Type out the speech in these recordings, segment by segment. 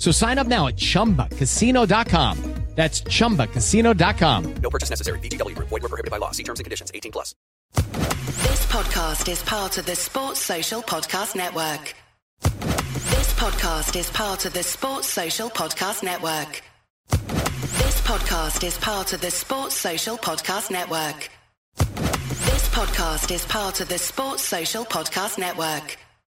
So sign up now at chumbacasino.com. That's chumbacasino.com. No purchase necessary. VGW Group. Void where prohibited by law. See terms and conditions. 18 plus. This podcast is part of the Sports Social Podcast Network. This podcast is part of the Sports Social Podcast Network. This podcast is part of the Sports Social Podcast Network. This podcast is part of the Sports Social Podcast Network.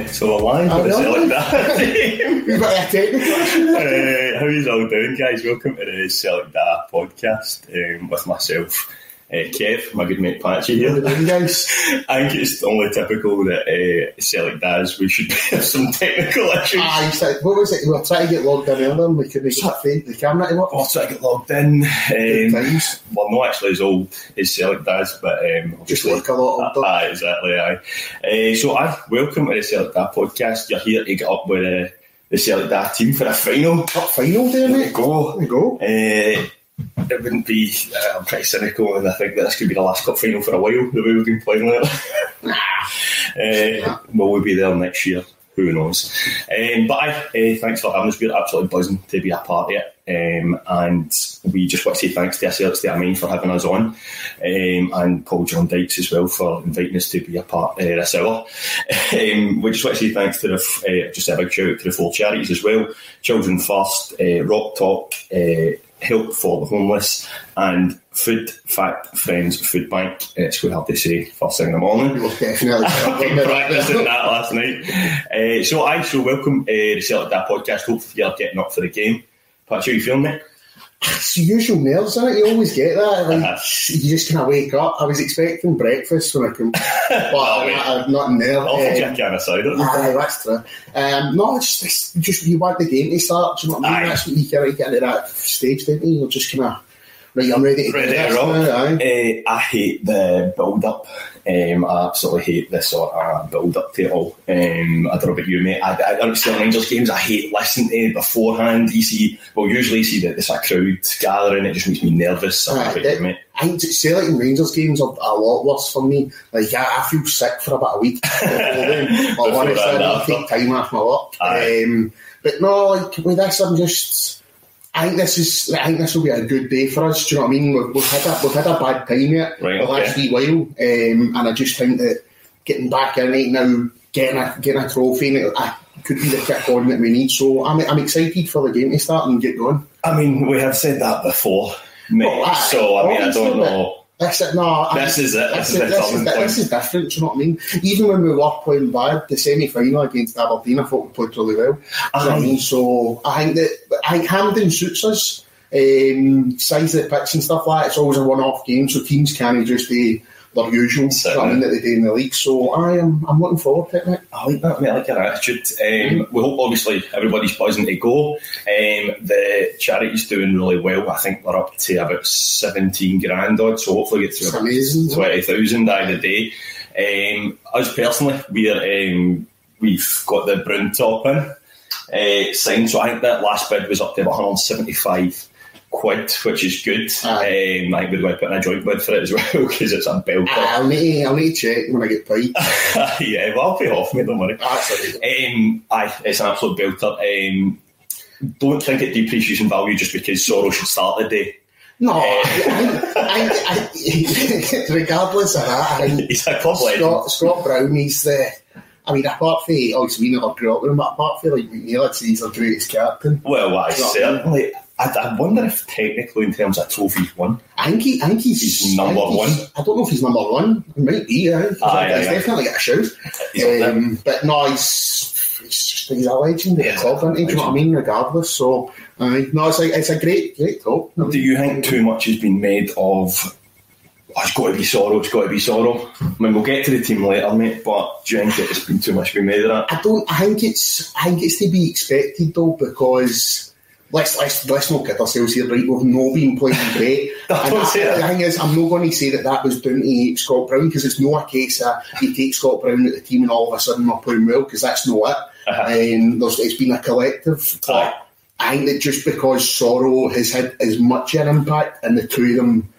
So we're live. I What is it know. like that? We've got a technical uh, how you all doing, guys? Welcome to the Celtic Data podcast um, with myself, uh, Kev, my good mate Patchy here. guys? I think it's only typical that uh, Celtic does. We should have some technical issues. Ah, you said, what was it? We were trying to get logged in earlier and we couldn't get the, the camera to work. I'll try to get logged in. Um, times. well, not actually as old as Celtic does, but um, Just look a lot older. Aye, exactly, aye. Uh, so, aye, welcome to the Celtic Dad podcast. You're here to get up with uh, the Celtic Dad team for a final. Up final there, There we go. There we go. Uh, it wouldn't be, uh, I'm pretty cynical, and I think that this could be the last cup final for a while, the way we've been playing it. uh, will we be there next year? Who knows? Um, but aye, uh, thanks for having us. We're absolutely buzzing to be a part of it. Um, and we just want to say thanks to ourselves, State Mind, for having us on, um, and Paul John Dykes as well for inviting us to be a part of this hour. Um, we just want to say thanks to the, uh, just a big shout out to the full charities as well Children First, uh, Rock Talk, uh, Help for the Homeless, and Food Fact Friends Food Bank. It's quite hard to say first thing in the morning. We were definitely practicing that last night. Uh, so, I so welcome uh, the Celtic Dad podcast. Hopefully, you're getting up for the game. Pat, how you feeling, mate? It's the usual nerves, isn't it? You always get that. Like, Uh-huh. you just kind of wake up. I was expecting breakfast when I come, but Oh, I'm not in there. I'll Um, you a can of cider. Aye, that's true. Um, no, it's just, it's just you want the game to start. Do you know what I mean? Aye. That's what you kind you get into that stage, don't you? You're just kind of right. I'm ready to Ready do this rock. now, aye. Uh, I hate the build up Um, I absolutely hate this sort of build up to it all. Um, I don't know about you, mate. I, I don't see Rangers games. I hate listening to it beforehand. You see, well, usually you see that there's a crowd gathering. It just makes me nervous. I know you. I say like in Rangers games are a lot worse for me. Like I, I feel sick for about a week. them. I Before want to that, sit no. and take time off my work. Um, but no, like with this, I'm just. I think this is. I think this will be a good day for us. Do you know what I mean? We've, we've had a we've had a bad time yet Right, the last okay. wee while, um, and I just think that getting back in it now, getting a getting a trophy, and it, I, could be the kick on that we need. So I'm I'm excited for the game to start and get going. I mean, we have said that before, mate. Well, aye, so I mean, I don't but know. This is, no, I- This is it. This, This is this, is, this is different, do you know what I mean? Even when we were playing bad, the semi final against Aberdeen, I thought we played really well. Do you know what I mean? So I think that I think Hampden suits us. Um, size of the pitch and stuff like that, it's always a one off game, so teams can't just be their usual do you I mean, that they do in the league. So I am I'm looking forward to it, mate. I like that, mate. I like your attitude. Um, we hope, obviously, everybody's buzzing to go. Um, the charity's doing really well. I think we're up to about 17 grand odd, so hopefully get to It's about amazing. 20,000 by the day. Um, us personally, we're, um, we've got the brown top in uh, signed, so I think that last bid was up to about 175 quid, which is good. Aye. Um, I think going to put in a joint bid for it as well because it's a belter. I'll need, I'll need to check when I get paid. yeah, well, I'll pay off, mate, don't worry. Um, aye, it's an absolute belter. Um, don't think it depreciates in value just because Soro should start the day. No, I, I, I, I, regardless of that, I think a. Scott, Scott Brown, he's the. I mean, apart from obviously we never grew up with him, but apart from like McNeill, I'd say he's our greatest captain. Well, I Yeah. certainly. I, I wonder if technically, in terms of trophies won, I think, he, I think he's, He's number I one. I don't know if he's number one. He might be. I think. He's, Aye, he's aye, aye. definitely got a shout. He's. Um, but no, he's, he's just he's a legend of the club, isn't he? Do you know what I mean? Regardless, so aye, no, it's like it's a great, great talk. do you think too much has been made of? Oh, it's got to be Soro. It's got to be Soro. I mean, we'll get to the team later, mate. But do you think it's been too much been made of that? I don't. I think it's. I think it's to be expected though because let's let's let's not kid ourselves here, right? We've not been playing great. Don't And I-. The thing is, I'm not going to say that that was down to Scott Brown because it's not a case that you take Scott Brown at the team and all of a sudden we're playing well because that's not it. Uh-huh. Um, it's been a collective. Aye. I think that just because Soro has had as much an impact and the two of them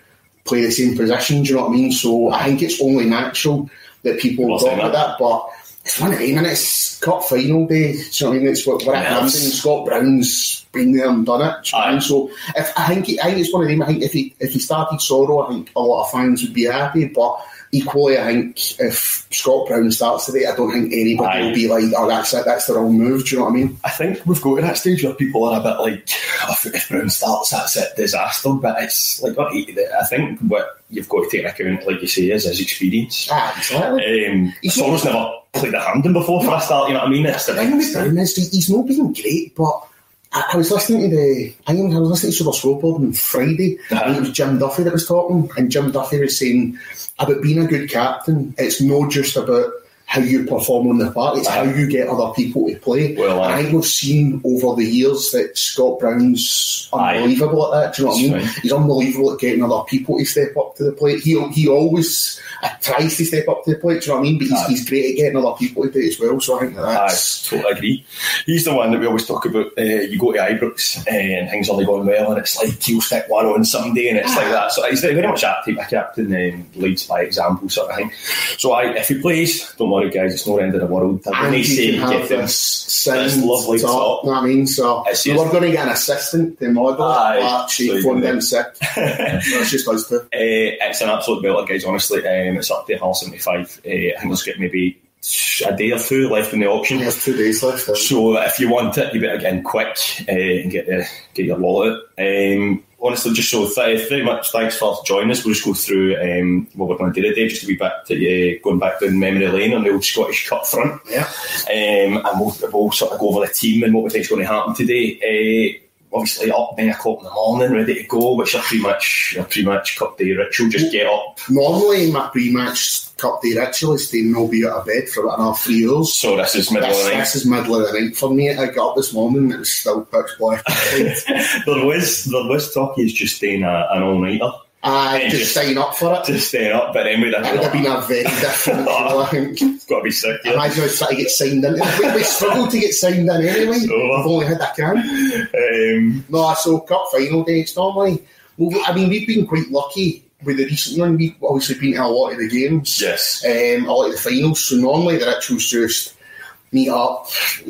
play the same position, do you know what I mean? So I think it's only natural that people talk about that. But it's one of them, and it's cup final day. So I mean, it's what we're at Nerves. Scott Brown's been there and done it. do you know what I Aye. mean? So if I think I think it's one of them. I think if he if he started Soro, I think a lot of fans would be happy. But equally, I think if Scott Brown starts today, I don't think anybody Aye. will be like, "Oh, that's it. That's the wrong move." Do you know what I mean? I think we've got to that stage where people are a bit like, oh, if- Brown starts, that's it, disaster. But it's like, not hate it. I think what you've got to take into account, like you say, is his experience. Ah, exactly. Um, never played at Hampden before for a start, you know what I mean? It's the thing with Brown is he's not been great, but I, I was listening to the I think I was listening to Super Scoreboard on Friday, Uh-huh. and it was Jim Duffy that was talking, and Jim Duffy was saying about being a good captain. It's not just about how you perform on the park; it's how you get other people to play. Uh-huh. Well. I think we've seen over the years that Scott Brown's Aye. unbelievable at that. Do you know what I mean? Right. He's unbelievable at getting other people to step up to the plate. He he always tries to step up to the plate. Do you know what I mean? But he's, he's great at getting other people to do it as well. So I think that I totally agree. He's the one that we always talk about. Uh, you go to Ibrox uh, and things only going well, and it's like he'll stick one on someday, and it's like that. So he's very much that type of captain, um, leads by example, sort of thing. So I, if he plays, don't worry, guys, it's no end of the world. And say can get have this this lovely top, top. you know what I mean? So It's we're going to get an assistant to model Aye, it, but so she you phoned can- in sick. That's just us two. Uh, it's an absolute belter, guys. Honestly, um, it's up to half seventy-five. Uh, I think there's got maybe a day or two left in the auction. There's two days left. uh, So if you want it, you better get in quick uh, and get the, get your wallet. Um, honestly, just so th- very much thanks for joining us. We'll just go through um, what we're going to do today, just to be back to uh, going back down memory lane on the old Scottish Cup front. Yeah. Um, and we'll, we'll sort of go over the team and what we think is going to happen today. Uh, obviously up nine o'clock in the morning, ready to go, which are pretty much a pretty much cup day ritual. Just get up. Normally, my pre-match cup day ritual is to not be out of bed for about three hours. So this is middle This, of the night. this is middle of the night for me. I got up this morning and it was still pitch black. there was there was talk he's just staying a, an all nighter. I And just, sign up for it. Just staying up, but then we'd have, It would have been a very different show, I think. It's got to be sick. Yeah. Imagine us trying to get signed in. We, we struggled to get signed in anyway. So, uh, We've only had a can. Um, No, so cup final day, it's normally. Well, I mean, we've been quite lucky with the recent one. We've obviously been to a lot of the games, yes. um, a lot of the finals. So normally the ritual's just meet up,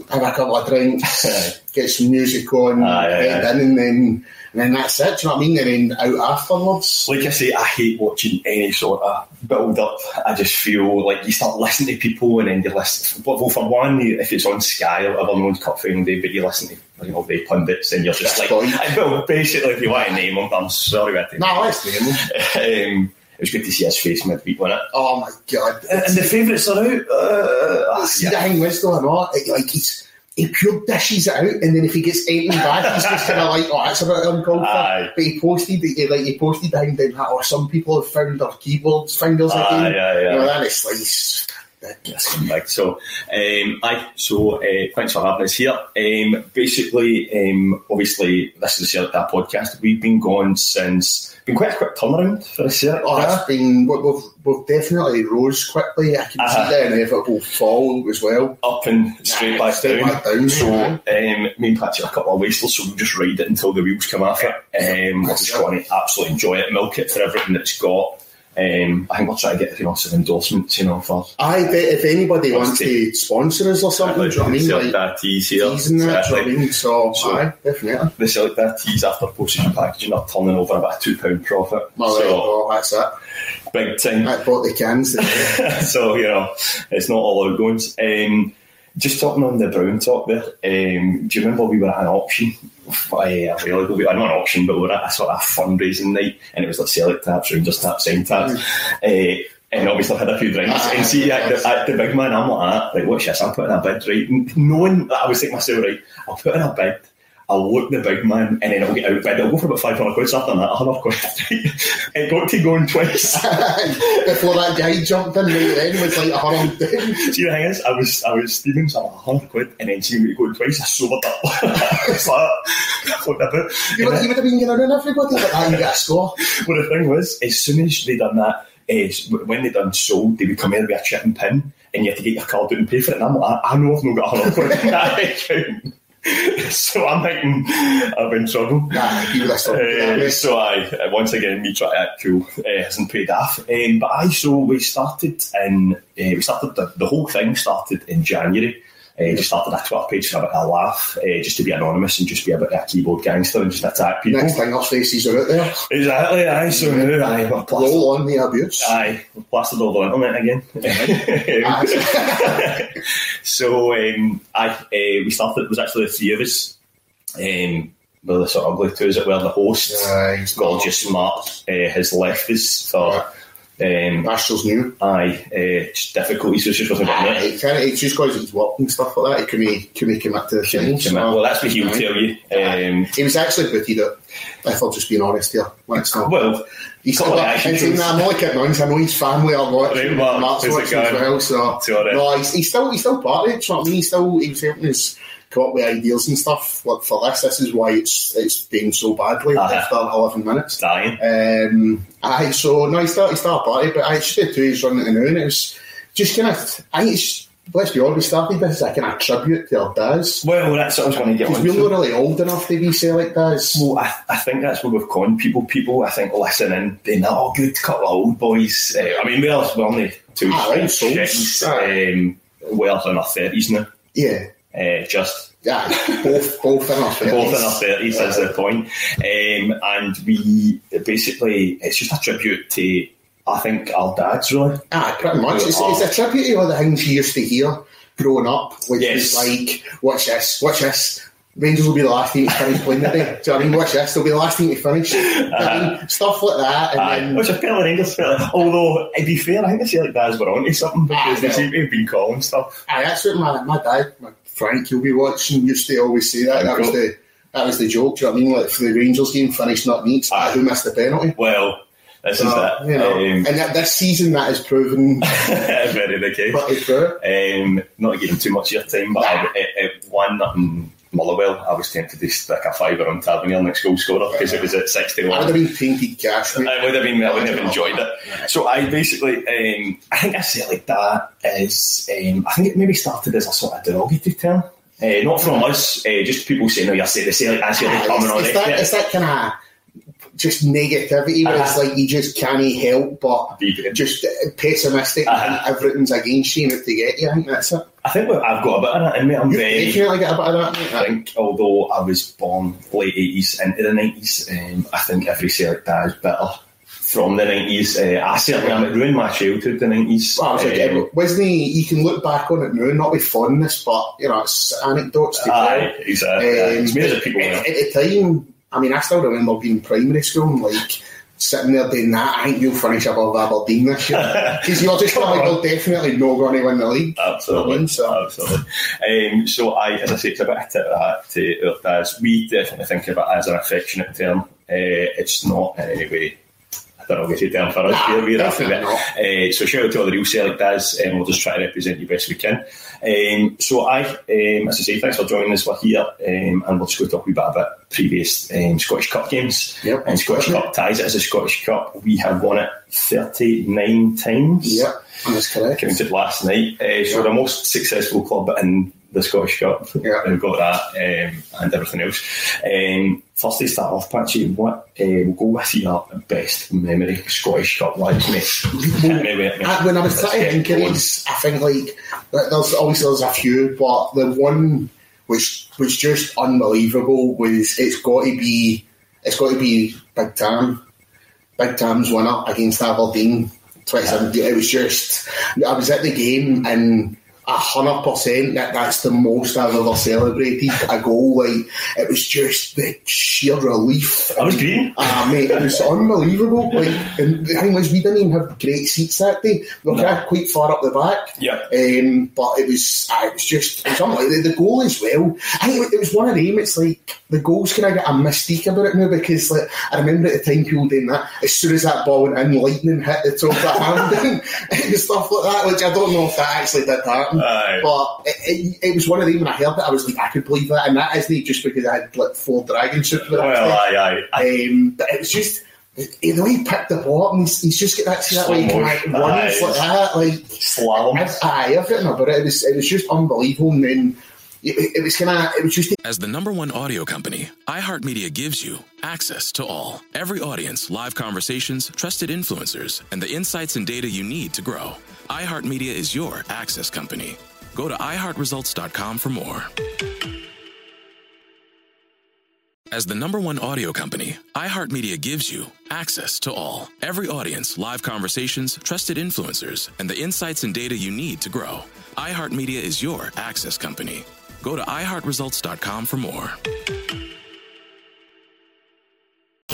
have a couple of drinks, get some music on, Aye, aye, head in, and then, and then that's it. Do you know what I mean? And then out afterwards. Like I say, I hate watching any sort of build up. I just feel like you start listening to people and then you listen. Well, for one, if it's on Sky or whatever, no one's cup final day, but you listen to you know, the pundits and you're just like, That's well, basically, if you want to name them, I'm sorry, about I No, let's name them. um, it was good to see his face midweek, wasn't it? Oh my god! And the favourites are out. Uh, See, yeah. the thing was though, not, it, like he's he pure dishes it out, and then if he gets anything back, he's just kind of like, oh, that's a bit uncalled for. But he posted, he, like he posted the thing that, or some people have found their keyboards fingers Aye, again. aye, aye. You know, that is like. Yes, big. So, um, I so uh, thanks for having us here. Um, basically, um, obviously, this is the Dad podcast. We've been going since been quite a quick turnaround for the Celtic Oh, it's been we- we've, we've definitely rose quickly. I can Uh-huh. see the inevitable fall as well. Up and straight Aye, back straight down. back down, So, um, me and Patsy are a couple of wasters, so we'll just ride it until the wheels come off it. Um, we're just it. going to absolutely enjoy it, milk it for everything that it's got. Um, I think we'll try to get you know some endorsements, you know, for I bet if anybody Wants to- sponsor us or something, do you know what I mean? Like, Dad teas here. teas and that, do you know what I mean? So, So- aye, definitely. the Celtic Dad teas after postage and packaging are turning over about a two pound profit. Well, so oh, that's it. big time. I bought the cans. so you know, it's not all outgoings. Um, just talking on the Brown talk there. Um, do you remember we were at an auction? Uh, a while ago, I know an auction, but we were at a sort of fundraising night, and it was like Celtic taps, Rangers taps, sign taps. Uh, and obviously I had a few drinks. and see, at the, at the big man, I'm like, ah, like, what's this? I'm putting a bid, right? Knowing that I was thinking myself, right, I'll put in a bid, I'll look the big man, and then I'll get outbid. I'll go for about 500 quid, like that, 100 quid. it got to going twice. Before that guy jumped in right then was like a hundred down. See, the thing is, I was I was steaming so I'm like, 100 quid, and then seeing me going twice, I sobered up. it's like, what the You would, you would have been going around everybody like that and get a score. Well, the thing was, as soon as they done that, is when they done sold, they would come in with a chip and pin, and you had to get your card out and pay for it. And I'm like, I, I know I've not got a hundred quid in that account. So I'm thinking I'm in trouble. Nah, you would have stopped Uh, so I uh, once again me try to act cool uh, hasn't paid off. Um, but I so we started in uh, we started the, the whole thing started in January. Uh, just started a Twitter page for a bit of a laugh, uh, just to be anonymous and just be a bit of a keyboard gangster and just attack people. Next thing our faces are out there. Exactly, aye. So now I we're plastered, Roll on the abuse. aye, we're plastered all the internet again. So um, I uh, we started. It was actually the three of us. Um, well, the sort of ugly two, as it were, the host, Aye, gorgeous Mark, uh, has left us for. Um, Astro's new. aye, uh, difficulties, so it just wasn't getting it. Kind of, it's just because he's work and stuff like that. He couldn't, couldn't commit to the. Come on, Well, that's what he'll tell you. Um, He was actually booted at, if I'm just being honest here. Let's not. well, He's still of got, action and saying films. that, I'm only kidding on, 'cause I know his family are watching, Right, well, Mark's it watching as well, so, no, he's, he's still, he's still part of it, you know what I mean? He's still, he was helping us come up with ideas and stuff, like, for this, this is why it's, it's been so badly Uh-huh. after 11 minutes. dying. Um, aye, so no, he started, he started party, but I just did two years running it now, and it was just kind of, I it's, let's be honest, we started this as a kind of tribute to our dads. Well, that's what I was going to get Because we're not really old enough to be Celtic dads. Well, I, I think that's where we've gone. People, people, I think listening, they know, oh, good couple of old boys. Uh, I mean, we're, we're only two Ah, shits. Um, we're in our thirties now. Yeah. Uh, just Yeah, both, both in our 30s. both in our thirties is the point. Um, and we basically, it's just a tribute to, I think, our dads really. Ah, pretty much. It's, it's a tribute to all the things you used to hear growing up, which Yes. is like, watch this, watch this. Rangers will be the last team to finish playing today. Do you know what I mean? Watch this, they'll be the last team to finish. Know I mean? Stuff like that. And Aye, then, which I feel like Rangers feel like, although to be fair, I think I feel like dads were onto something because Ah, they seem to have been calling stuff. aye, that's what my, my dad, my Frank, you'll be watching, used to always say that. That was the that was the joke. Do you know what I mean? Like, for the Rangers game, finished not. Aye. Who missed the penalty? Well, this is that. you know, Um, and that, this season that has proven very the case. pretty true. Um, not him too much of your time, but I, it, it, one, um, Motherwell, I was tempted to stick a fiver on Tavernier next goal scorer because it was at 61. I would have been tainted cash. I would have been. I would have enjoyed it. So I basically, um, I think I say it like that is. Um, I think it maybe started as a sort of derogatory term. Uh, not from us, uh, just people saying, "No, you're saying the Celtic, that's you're coming on it's, it." that, it's that kind of just negativity where it's Uh-huh. like you just can't help but just pessimistic and everything's against you and to get you. I think that's it. I think I've got a bit of that in me. I'm You very. definitely get a bit of that. I think, although I was born late 80s into the 90s, um, I think every Celtic guy is better from the 90s. Uh, I certainly am. It ruined my childhood, the 90s. Well, I was like, Um, wasn't he, you can look back on it now, not with fondness, but you know, it's anecdotes to Aye, tell. exactly. Yeah, it's made of people, at, at the time, I mean, I still remember being in primary school and like sitting there doing that. I think you'll finish above Aberdeen this year because you're just like, well, definitely not going to win the league. Absolutely, So, absolutely. Um, so I, as I say, it's a bit of a tip of the hat to our dads. We definitely think of it as an affectionate term. Uh, it's not in any way a derogatory term for us. Nah, we're, we're definitely after it. Uh, so shout out to all the real Celtic dads, and we'll just try to represent you best we can. Um, so I, um, as I say, thanks for joining us. We're here, um, and we'll just go talk a wee bit about previous um, Scottish Cup games Yep. and Scottish Cup ties it as a Scottish Cup. We have won it 39 times yeah, that's correct. counted last night. Uh, so the most successful club in the Scottish Cup. Yeah. We've got that um, and everything else. Um, firstly, start off, Patchy, what uh, we'll go with your best memory Scottish Cup mate. Hit me with it, mate. I, when I was Let's trying to get think of I think like there's obviously there's a few, but the one which was just unbelievable was it's got to be it's got to be Big Tam, Big Tam's winner against Aberdeen. 2017. It was just I was at the game and. A hundred percent that that's the most I've ever celebrated a goal. Like it was just the sheer relief. I was green. Ah, mate, it was unbelievable. Like, and the thing was, we didn't even have great seats that day. We were kind of quite far up the back. Yeah. Um, but it was, ah, it was just, it was unbelievable. The goal as well. I think it was one of them. It's like the goals kind of get a mystique about it now because, like, I remember at the time people doing that. As soon as that ball went in, lightning hit the top of the hand and stuff like that. Which I don't know if that actually did happen. Aye. But it, it, it was one of them. When I heard it, I was like, I could believe that, and that isn't just because I had like four Dragon Soops. Well, aye, aye. Um, but it was just the way he picked the ball up and he's, he's just got that, that motion. like, runs like that, like Slalom. aye, everything about it. It was it was just unbelievable. And then it, it was it was just As the number one audio company, iHeartMedia gives you access to all. Every audience, live conversations, trusted influencers, and the insights and data you need to grow. iHeartMedia is your access company. Go to iHeartResults.com for more. As the number one audio company, iHeartMedia gives you access to all. Every audience, live conversations, trusted influencers, and the insights and data you need to grow. iHeartMedia is your access company. Go to iHeartResults.com for more.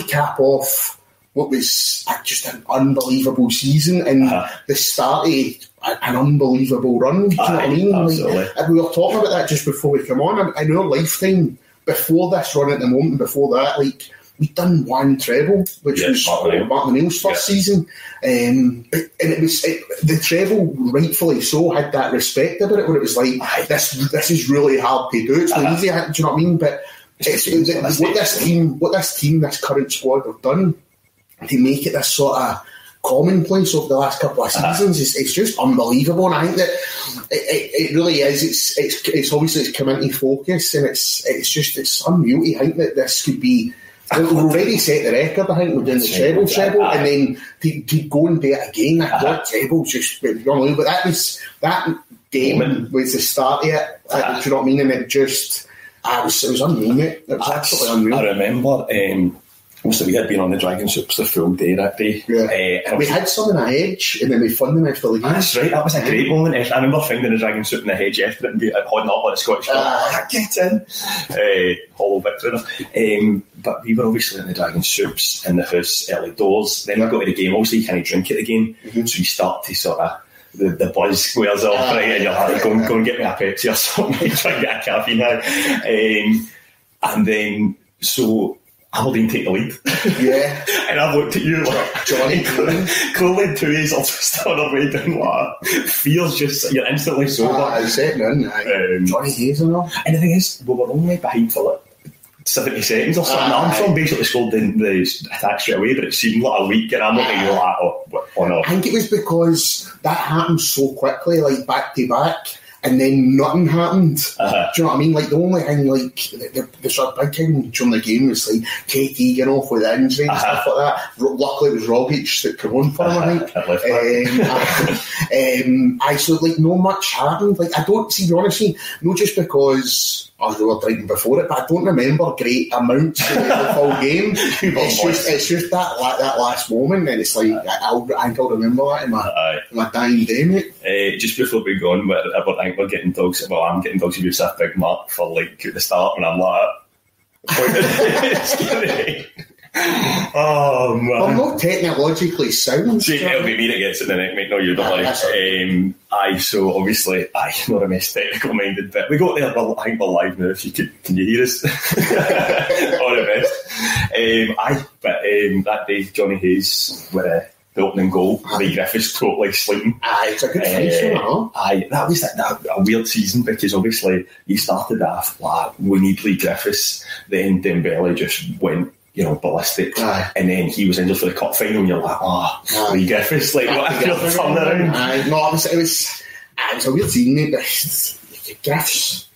cap off what was uh, just an unbelievable season and Uh-huh. the started a- an unbelievable run. Do you know what I mean? absolutely. Like, we were talking about that just before we come on. In our lifetime, before this run at the moment, before that, like we'd done one treble, which Yeah, was Martin O'Neill. Martin O'Neill's first Yeah. season, um, but- and it was it, the treble, rightfully so, had that respect about it, where it was like this. This is really hard to do. It's Uh-huh. easy. Do you know what I mean? But it's, It's it- it's what this team, what this team, this current squad have done to make it this sort of commonplace over the last couple of Uh-huh. seasons is it's just unbelievable. And I think that it, it, it really is. It's it's it's obviously it's come into focus, and it's it's just it's unreal. to think that this could be. We've already set the record, I think, we're doing the treble, treble, and then to, to go and do it again, that Uh-huh. uh treble just unbelievable. But that was that game Moment. was the start of it. Uh-huh. Do you know what I mean? And it just, I was, it was unreal, mate. It was absolutely unreal. I remember, um, obviously, we had been on the Dragon Soops the full day that day. Yeah. Uh, we had some in a hedge, and then we funded them after the game. That's right, that was a great moment. I remember finding the Dragon Soop in the hedge after it and be, uh, holding up on the Scottish. Ah. Get in! Uh, hollow victory. Um, but we were obviously in the Dragon Soops in the house early doors. Then we got to the game. Obviously, you can't drink at the game, so you start to sort of. The, the buzz squares off, Ah, right? And you're like, go, and- go and get me a Pepsi or something, try and get a caffeine now. Um, and then, so Aberdeen take the lead. Yeah. and I've looked at you like, Johnny. clearly two is just on their way down like. Feels just, you're instantly sober. Ah, it's in. aye. Um, Jonny Hayes and all. And the thing is, we were only behind for like 70 seconds or something. Aye. Armstrong basically scored the, the attack straight away, but it seemed like a week, and I'm looking at you like, oh, oh no. I think it was because that happened so quickly, like back to back, and then nothing happened. Uh-huh. Do you know what I mean? Like the only thing, like the, the, the sort of big thing during the game was like KT getting off with injury and Uh-huh. stuff like that. R- Luckily, it was Rogic that came on for him. I think. At left back. Um, I, um, I so like no much happened. Like I don't see honestly, not just because oh, we were drinking before it, but I don't remember great amounts of the full game. It's just it's just that like that last moment, and it's like I- I'll, I think I'll remember that in my Aye. in my dying day, mate. Uh, just before we go on, we're, I think we're getting dogs. Well, I'm getting dogs Yusuf Big Mark for like at the start, and I'm like, it's scary. Oh I'm not technologically sound. See, it'll be me that gets it in the neck, mate. No, you don't Ah, worry. that's all Um, aye, so obviously, aye, not a most technical minded, but we got there. But I think we're live now. If you could, can you hear us? All the best. Um, aye, but um, that day, Jonny Hayes with uh, the opening goal, Leigh Griffiths totally sleeping. Aye, it's a good finish, you Uh, aye, that was that, that, a weird season because obviously he started off like we need Leigh Griffiths, then Dembele just went. You know, ballistic, Aye. and then he was injured for the cup final. And you're like, oh, Aye. Leigh Griffiths, like what a good turnaround. Aye, no, it was, it was, it was a weird scene, mate, but Griffiths.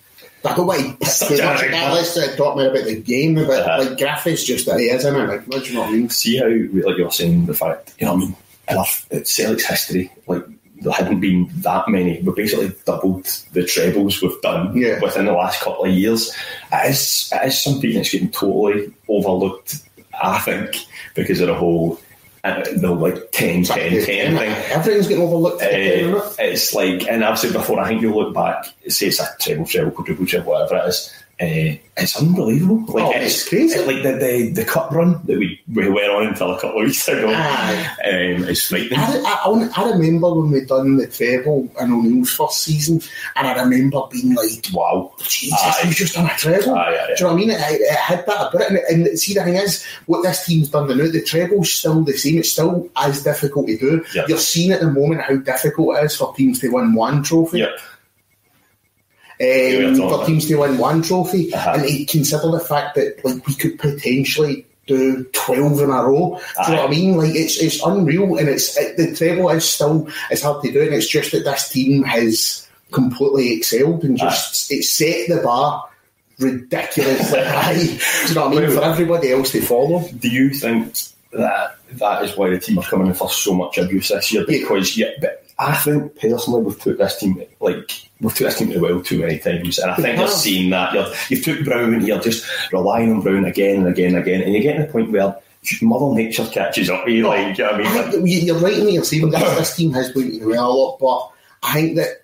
I don't want to pick Such too much about this to talk more about the game, but Uh-huh. like Griffiths just that he is, isn't it? Like, what do you know what I mean? See how, like you were saying, the fact, you know, I mean, enough it's Celtic's history, like there hadn't been that many. We basically doubled the trebles we've done Yeah. within the last couple of years. It is, it is something that's getting totally overlooked, I think, because of the whole uh, the like 10 10 10 thing. Everything's getting overlooked. Uh, it? it's like, and I've said before, I think you look back, say it's a treble, treble, quadruple, treble, whatever it is. Uh, it's unbelievable. Like Oh, it's crazy. like the, the the cup run that we, we went on until a couple of weeks ago. Um, it's frightening. I, I, I remember when we done the treble in O'Neill's first season, and I remember being like, Wow. Jesus, he's just done a treble. Do you know what I mean? It, it had that about it. And, and see, the thing is, what this team's done now, the treble's still the same. It's still as difficult to do. Yep. You're seeing at the moment how difficult it is for teams to win one trophy. Yep. Um, teams to win one trophy, Uh-huh. and to consider the fact that like we could potentially do twelve in a row. Do you know what I mean? Like it's it's unreal, and it's it, the treble is still it's hard to do, and it's just that this team has completely excelled and just it set the bar ridiculously high. Do you know what I mean? For everybody else to follow. Do you think that that is why the team are coming in for so much abuse this year? Because yeah, but I think personally we've took this team like we've took this team to well too many times, and I think you're seeing that you're, you've took Brown, you're just relying on Brown again and again and again, and you're getting to the point where Mother Nature catches up with you. Like, you know what I mean? I think that you- you're right in what you're saying. This, this team has been doing well a lot, but I think that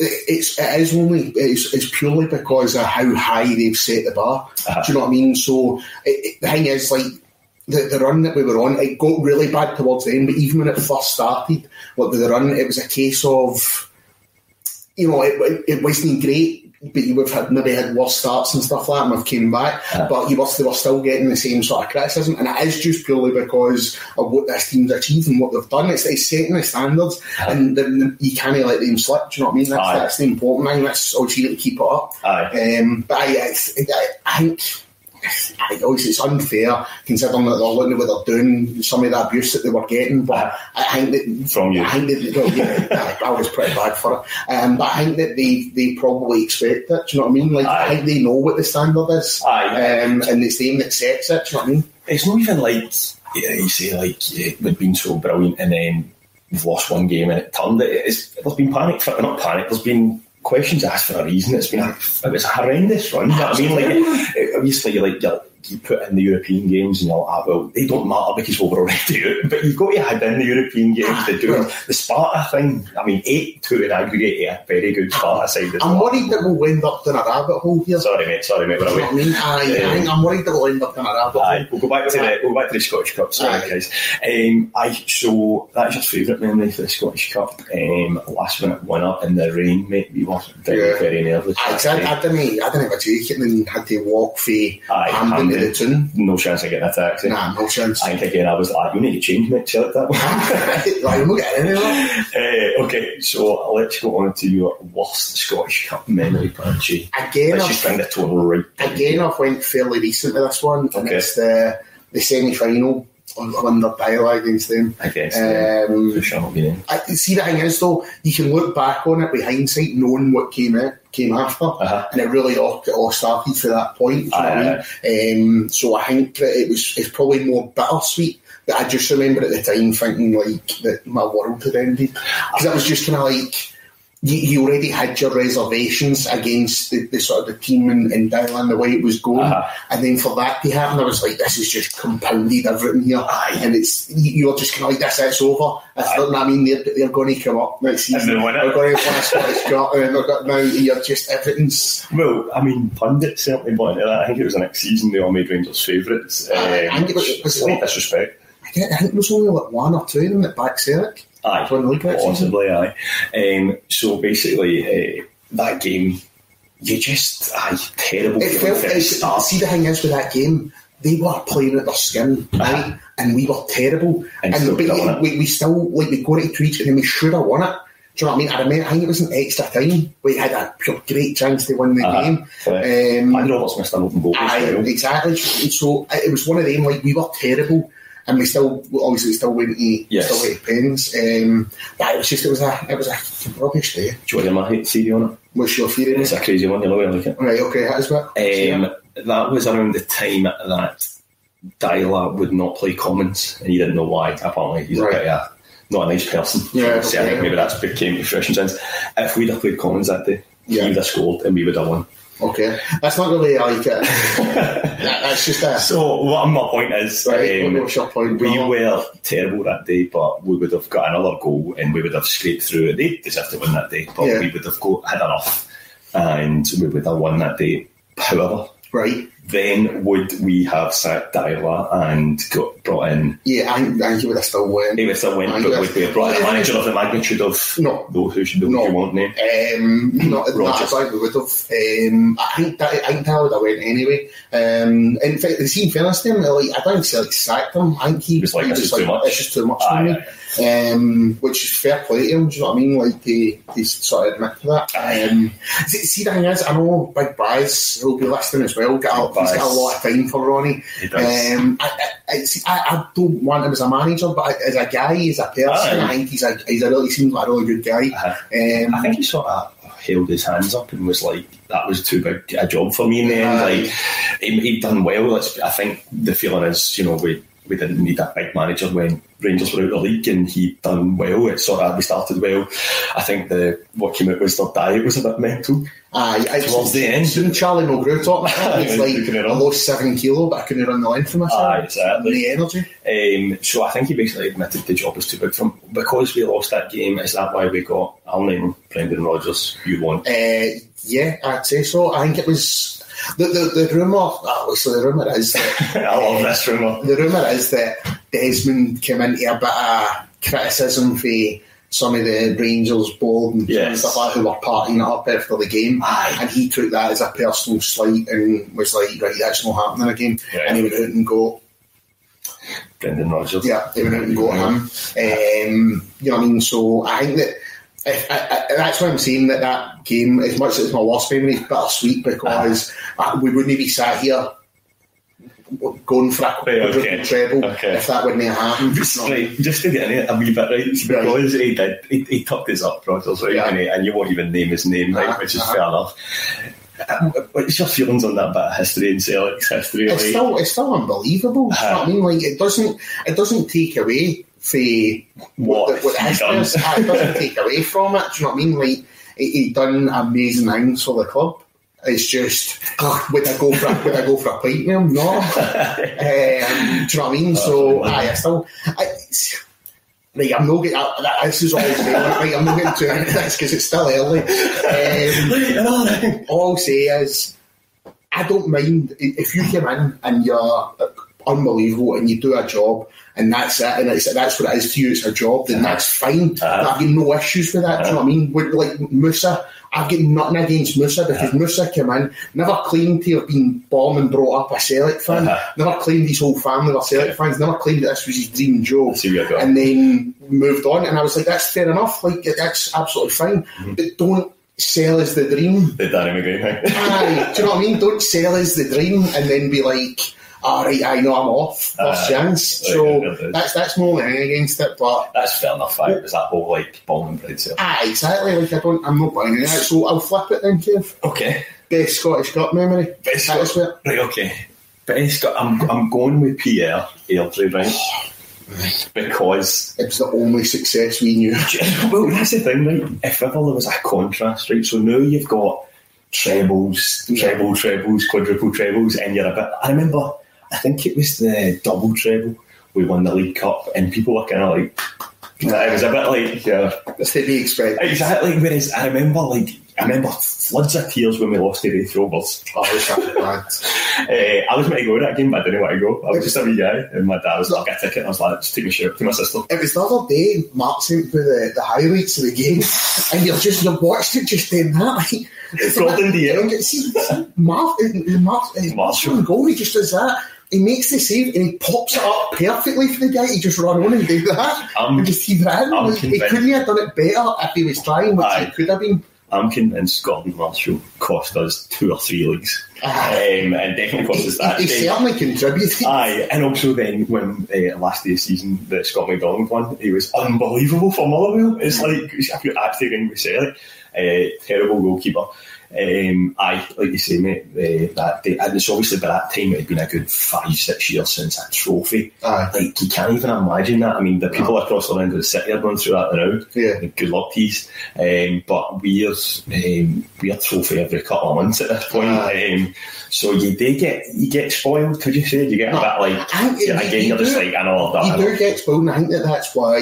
it's it is only it's, it's purely because of how high they've set the bar. Uh-huh. Do you know what I mean? So it, it- the thing is, like the, the run that we were on, it got really bad towards the end. But even when it first started, like with the run, it was a case of you know it, it, wasn't great. But you would have had, maybe had worse starts and stuff like that, and we've came back. But you were, they were still getting the same sort of criticism, and it is just purely because of what this team's achieved and what they've done. It's, it's setting the standards, and then you can't let them slip. Do you know what I mean? That's, Aye. that's the important thing. That's obviously you got to keep it up. Aye. Um, but I, I, I think. I obviously it's unfair considering that they're looking at what they're doing, some of the abuse that they were getting. But I think that From you. I think that well, yeah, I, I was pretty bad for it. Um, but I think that they, they probably expect it. Do you know what I mean? Like I Aye. think they know what the standard is, Aye. um, and it's them that sets it. Do you know what I mean? it's not even like yeah, you say like yeah, we've been so brilliant and then we've lost one game and it turned. It, it's, there's been panic, for, not panic. There's been questions asked for a reason. It's been a, it was a horrendous run. You know what I mean? Like obviously, you're like you're, you put in the European games and you're like, ah, well, they don't matter because we were already out. But you've got to add in the European games to do it. The Sparta thing. I mean, eight two in aggregate. Yeah, very good Sparta side. I'm well. worried that we'll end up in a rabbit hole here. Sorry, mate. Sorry, mate. We're Do you know away. I mean? I think I'm worried that we'll end up in a rabbit Aye, hole. we'll go back to the we'll go back to the Scottish Cup. Sorry, guys. Um, aye, so that's your favourite memory for the Scottish Cup. Um, last minute winner in the rain, mate. We were very Yeah. very nervous. I, I. I didn't, I didn't have a jacket and had to walk for Hampden to Hampden. to. No chance of getting a taxi. Nah, no chance. I think again, I was like, you need to change, mate. Chill like that. like, I'm not getting anywhere. uh, okay, so let's go on to your worst Scottish Cup memory, Punchy. Again, let's I've- just bring the total right. Again, I've went fairly recent to this one, and Okay. it's the the semi final on under dialogue against them. Against them. um, For sure. I, see, the thing is, though, you can look back on it with hindsight, knowing what came out, came after, Uh-huh. and it really all, it all started for that point. You know what I mean? Um, so I think that it was it's probably more bittersweet. That I just remember at the time thinking like that my world had ended because it was just kind of like. You, you already had your reservations against the, the sort of the team in, in Dylan, the way it was going, Uh-huh. and then for that to happen, I was like, "This is just compounded everything here," and it's you- you're just kind of like, "This, it's over." It's not, I mean, they're, they're going to come up next season. it. They're going to win a Scottish Cup, and got now you're just everything's. Well, I mean, pundits certainly wanted that. I think it was the next season they all made Rangers favourites. Um, I think it was- it was- slight disrespect. I think there was only like one or two of them that back Celtic. Aye, Won the league that season. possibly, aye. Um, so basically, uh, that game, you just, aye, terrible It felt, for the it's, start. see, the thing is with that game, they were playing at their skin, right? And we were terrible. And And, but could have yet won it. we, we still, like, we got it to each and we should have won it. Do you know what I mean? I remember, I think it was an extra time. We had a great chance to win the Uh-huh. game. Correct. Um, and Roberts missed an open goal as Aye, well. exactly. So it was one of them. Like we were terrible, and we still obviously still went to Yes. still went to pens. Um, but it was just it was a it was a rubbish day. Do you want my theory on it? What's your theory? It's a crazy one, you know, I like it. Right, okay, that's what. Um, that was around the time that Deila would not play Commons, and he didn't know why. Apparently, he's Right. a bit, uh, not a nice person. Yeah, so I think maybe that's became to fruition since. If we'd have played Commons that day, Yeah. he would have scored and we would have won. Okay, that's not really like it. That- that's just a. So, what my point is, Right, um, what's your point, we were terrible that day, but we would have got another goal and we would have scraped through it. They deserved to win that day, but Yeah. we would have got, had enough and we would have won that day. However, Right. then would we have sacked Deila and got brought in? Yeah, I, I would have still won. He would still win, but would we have brought in a manager of the magnitude of No. those who should be No. you want name? Um, not, not Rodgers. as I would have. Um, I think that I think that would have went anyway. Um, in fact, see, in fairness to him, like I don't think Celtic sacked him. I think he was like, "This is too much." It's just too much for me. Um, which is fair play to him. Do you know what I mean? Like they, they sort of admit to that. Um, see, see, the thing is, I know Big Baz will be listening as well. Got a, he's got a lot of time for Ronny. He does. Um, I, I, I, see, I, I don't want him as a manager, but as a guy, as a person, Aye. I think he's a he's a really seems like a really good guy. Uh-huh. Um, I think he sort of held his hands up and was like, "That was too big a job for me." In the end, like he, he'd done well. I think the feeling is, you know, we we didn't need that big manager when Rangers were out of the league, and he'd done well. It sort of we started well. I think the what came out was their diet was a bit mental. Aye, I Towards the end. Soon Charlie Mulgrew talking about it. It's like I lost seven kilo, but I couldn't run the length for myself. Aye, exactly. The energy. Um, so I think he basically admitted the job was too big for him because we lost that game. Is that why we got Al Name, Brendan Rodgers? You won. Uh, yeah, I'd say so. I think it was the the, the rumour. Obviously, the rumour is that I love this rumour. the rumour is that Desmond came into a bit of criticism for some of the Rangers board and Yes. stuff like that who were partying up after the game, Aye. and he took that as a personal slight and was like, "Right, that's not happening again." Yeah. And he went out and go, Brendan Rodgers. Yeah, they went out and got him. Um, you know what I mean? So I think that if, I, I, that's why I'm saying that that game, as much as it's my worst memory, it's bittersweet because uh, we wouldn't be sat here going for a Right, okay. quadruple treble Okay. if that wouldn't have happened. Just, right, just to get in it a wee bit right, because he did, he, he tucked his up, Rodgers, right, Yeah. and, he, and you won't even name his name, right, Uh-huh, which is uh-huh. fair enough. Uh, What's your feelings on that bit of history and Celtic's history? It's like? still it's still unbelievable. You I mean? Like it doesn't it doesn't take away for What the, what the he history done. is. Uh, It doesn't take away from it. Do you know what I mean? Like he, he done amazing things for the club. It's just ugh, would I go for a, would I go for a pint with him? No. um, do you know what I mean? So aye, I still. I, it's- Right, I'm not getting. Uh, this is all. Right, I'm not getting too into this because it's still early. Um, all I'll say is, I don't mind if you come in and you're unbelievable and you do a job and that's it and it's, that's what it is to you. It's a job. Then that's fine. Uh-huh. I've got no issues with that. Do you know what I mean? With, like Musa I've got nothing against Musa because Musa came in, never claimed to have been born and brought up a Celtic fan, Uh-huh. never claimed his whole family were Celtic fans, never claimed that this was his dream job, see where you're going. and then moved on. And I was like, that's fair enough, like that's absolutely fine, Mm-hmm. but don't sell as the dream. The Danny McGreen thing. Aye, do you know what I mean? Don't sell as the dream and then be like, all right, I know I'm off, first Aye. chance. Right, So that's that's more than against it, but. That's fair enough. It was that whole like bomb and bread. Ah, exactly. Like I don't, I'm not buying it. So I'll flip it then, Kev. Okay. Best Scottish Cup memory. Best That is Scot- Right, okay. Best I'm I'm going with Pierre Airdrie, right? Because It was the only success we knew. well, that's the thing, right? If ever there was a contrast, right? So now you've got trebles, treble, trebles, quadruple trebles, and you're a bit. I remember, I think it was the double treble. We won the League Cup, and people were kind of like, it was a bit like, yeah, That's to be expected. exactly. Whereas I remember, like, I remember floods of tears when we lost to the Rovers. Oh. Uh, I was meant to go to that game, but I didn't want to go. I was just a wee guy, and my dad was like, "Get a ticket." And I was like, "Just take me shirt to my sister." It was the other day, Mark sent me the, the highlights of the game, and you're just, you watched it just then that. Like, it's Gordon Dieng. See, Mark, uh, Mark, uh, Marshall. goal, he just does that. He makes the save and he pops it up perfectly for the guy. He just run on and do that. I'm- and just he ran. I'm he convinced. couldn't have done it better if he was trying, which Aye. he could have been. I'm convinced Gordon Marshall cost us two or three leagues, Ah. um, and definitely cost us that. He, he certainly contributed. Aye, and also then when uh, last day of season the Scott McDonald won, he was unbelievable for Motherwell. It's like if you're actually going to say it, uh, terrible goalkeeper. Um, aye, like you say, mate, uh, that day, and it's obviously by that time it had been a good five, six years since that trophy. Aye. Like you can't even imagine that. I mean, the people across the end of the city are going through that now. Yeah. good luck yous. Um, but we're um, we're trophy every couple of months at this point. Um, so you do get you get spoiled, could you say? You get a bit like I think yeah, you- again, you you're just do- like I know that. You I know. do get spoiled, and I think that that's why,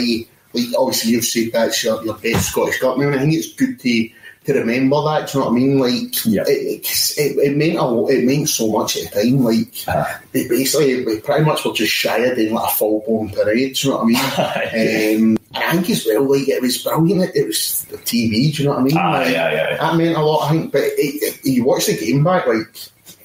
like, obviously you've said that's your, your best Scottish Cup memory. I think it's good to to remember that. Do you know what I mean? Like, Yeah. it, it, it, meant a lot. It meant so much at the time. Like, Aye. it basically, we pretty much were just shy of doing like a full blown parade. Do you know what I mean? Um, and I think as well, like, it was brilliant. It, was the TV. Do you know what I mean? Aye, Like, aye, aye. That meant a lot. I think, but it, you watch the game back, like.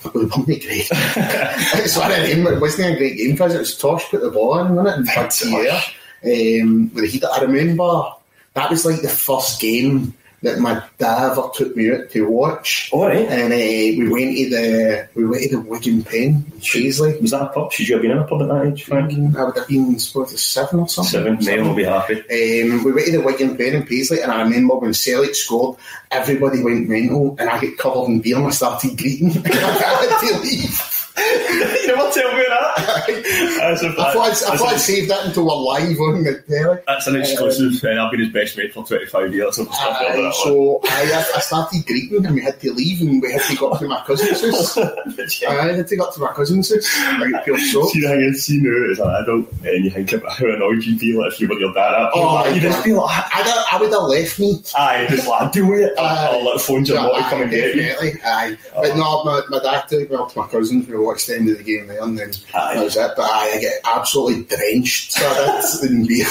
It wasn't great. it's one of them. It wasn't a great game because it was Tosh put the ball in, wasn't it? In Tosh. big air. Um, with the heat. I remember that was like the first game that my dad ever took me out to watch. All right. And uh, we went to the we went to the Wigan Pen in Paisley. Was that a pub? Should you have been in a pub at that age, Frank? I would have been supposed to seven or something. Seven. Neil will be happy. Um, we went to the Wigan Pen in Paisley, and I remember when Celtic scored, everybody went mental, and I get covered in beer and I started greeting. I had to leave. you never tell me that. That's, a I thought, I'd, I thought I'd a- save that until we're live on the telly. that's an exclusive. and I've been his best mate for 25 years. So, Aye, so I, I started greeting and we had to leave and we had to go up to my cousin's house. I had to go up to my cousin's house. I get pure shock. See, the thing is, see now as an adult, and you think about how annoyed you'd be like, if you were your dad. Up, Oh, you just be like, I'd, I would have left me. aye, just like, do it. Aye. Oh, I'll let phones your mother come and get you. Definitely, aye. But oh. no, my, my dad took me up to my cousins. We watched the end of the game there, and then Aye. that was it. But aye, I get absolutely drenched. So that's in beer.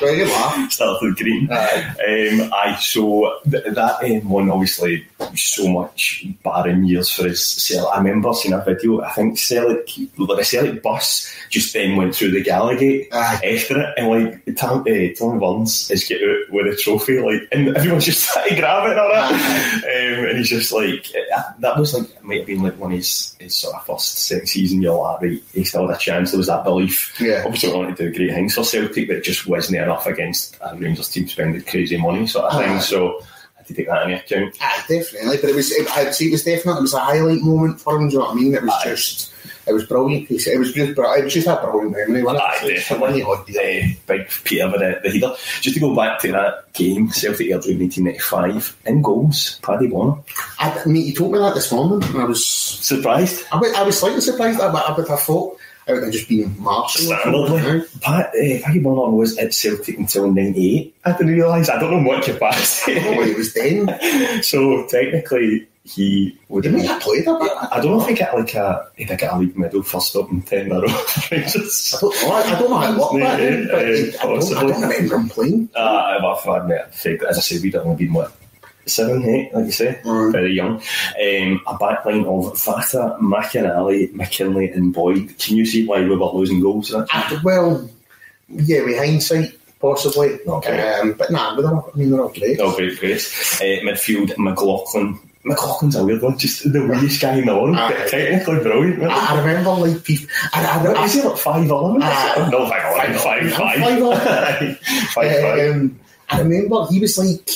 Very laugh. Started green. Um, aye, so th- that um, one obviously so much barren years for his Celtic. I remember seeing a video. I think Celtic, the Celtic bus just then went through the Gallowgate after it, and like Tom, uh, Tom Burns is get out with a trophy, like, and everyone's just trying to grab it and all. Um, and he's just like, uh, that was like, might have been like one of his, his sort of first second season. You're like, right, he still had a chance. There was that belief. Yeah. Obviously, we wanted to do great things for Celtic, but it just wasn't enough against a Rangers team spending crazy money, sort of thing. So to take that into account. Aye, definitely. But it was, it, I'd say it was definitely, it was a highlight moment for him. Do you know what I mean? It was Aye. just, it was brilliant. It was just, it was just a brilliant memory. Wasn't it? Aye, definitely. the, Uh, big Peter with the, the heater. Just to go back to that game, Celtic Airdrie 1995, in goals, Paddy Bonner. I, I mean, you told me that this morning, and I was, Surprised? I, I was slightly surprised. I, I would thought it would have just or something, Standardly. Pat, uh, Paddy Bonner was at Celtic until 98. I didn't realise. I don't know what capacity. I don't know what he was then. so technically, he would Didn't have. played a bit? I don't know if he got like a he did get a league medal stopping ten in a row. Just- I don't know. I, I don't know how it but I, don't, I don't remember him playing. Uh, I've I've admit, as I say, we'd only been what seven, eight, like you say, very young. Um, a backline of Vata, McNally, McKinlay, and Boyd. Can you see why we were losing goals? Actually? Uh, well, yeah, with hindsight, possibly. Okay. Um, but nah, but they're not, I mean, they're not great. Oh, great, great. Uh, midfield, McLaughlin. McLaughlin's a weird one, just the weirdest guy in the world. Aye. Technically brilliant. really. I, I remember, like, people. I, I, What I, is he like five eleven? Ah. no, five eleven, five five. Five Five five. Um, I remember he was like,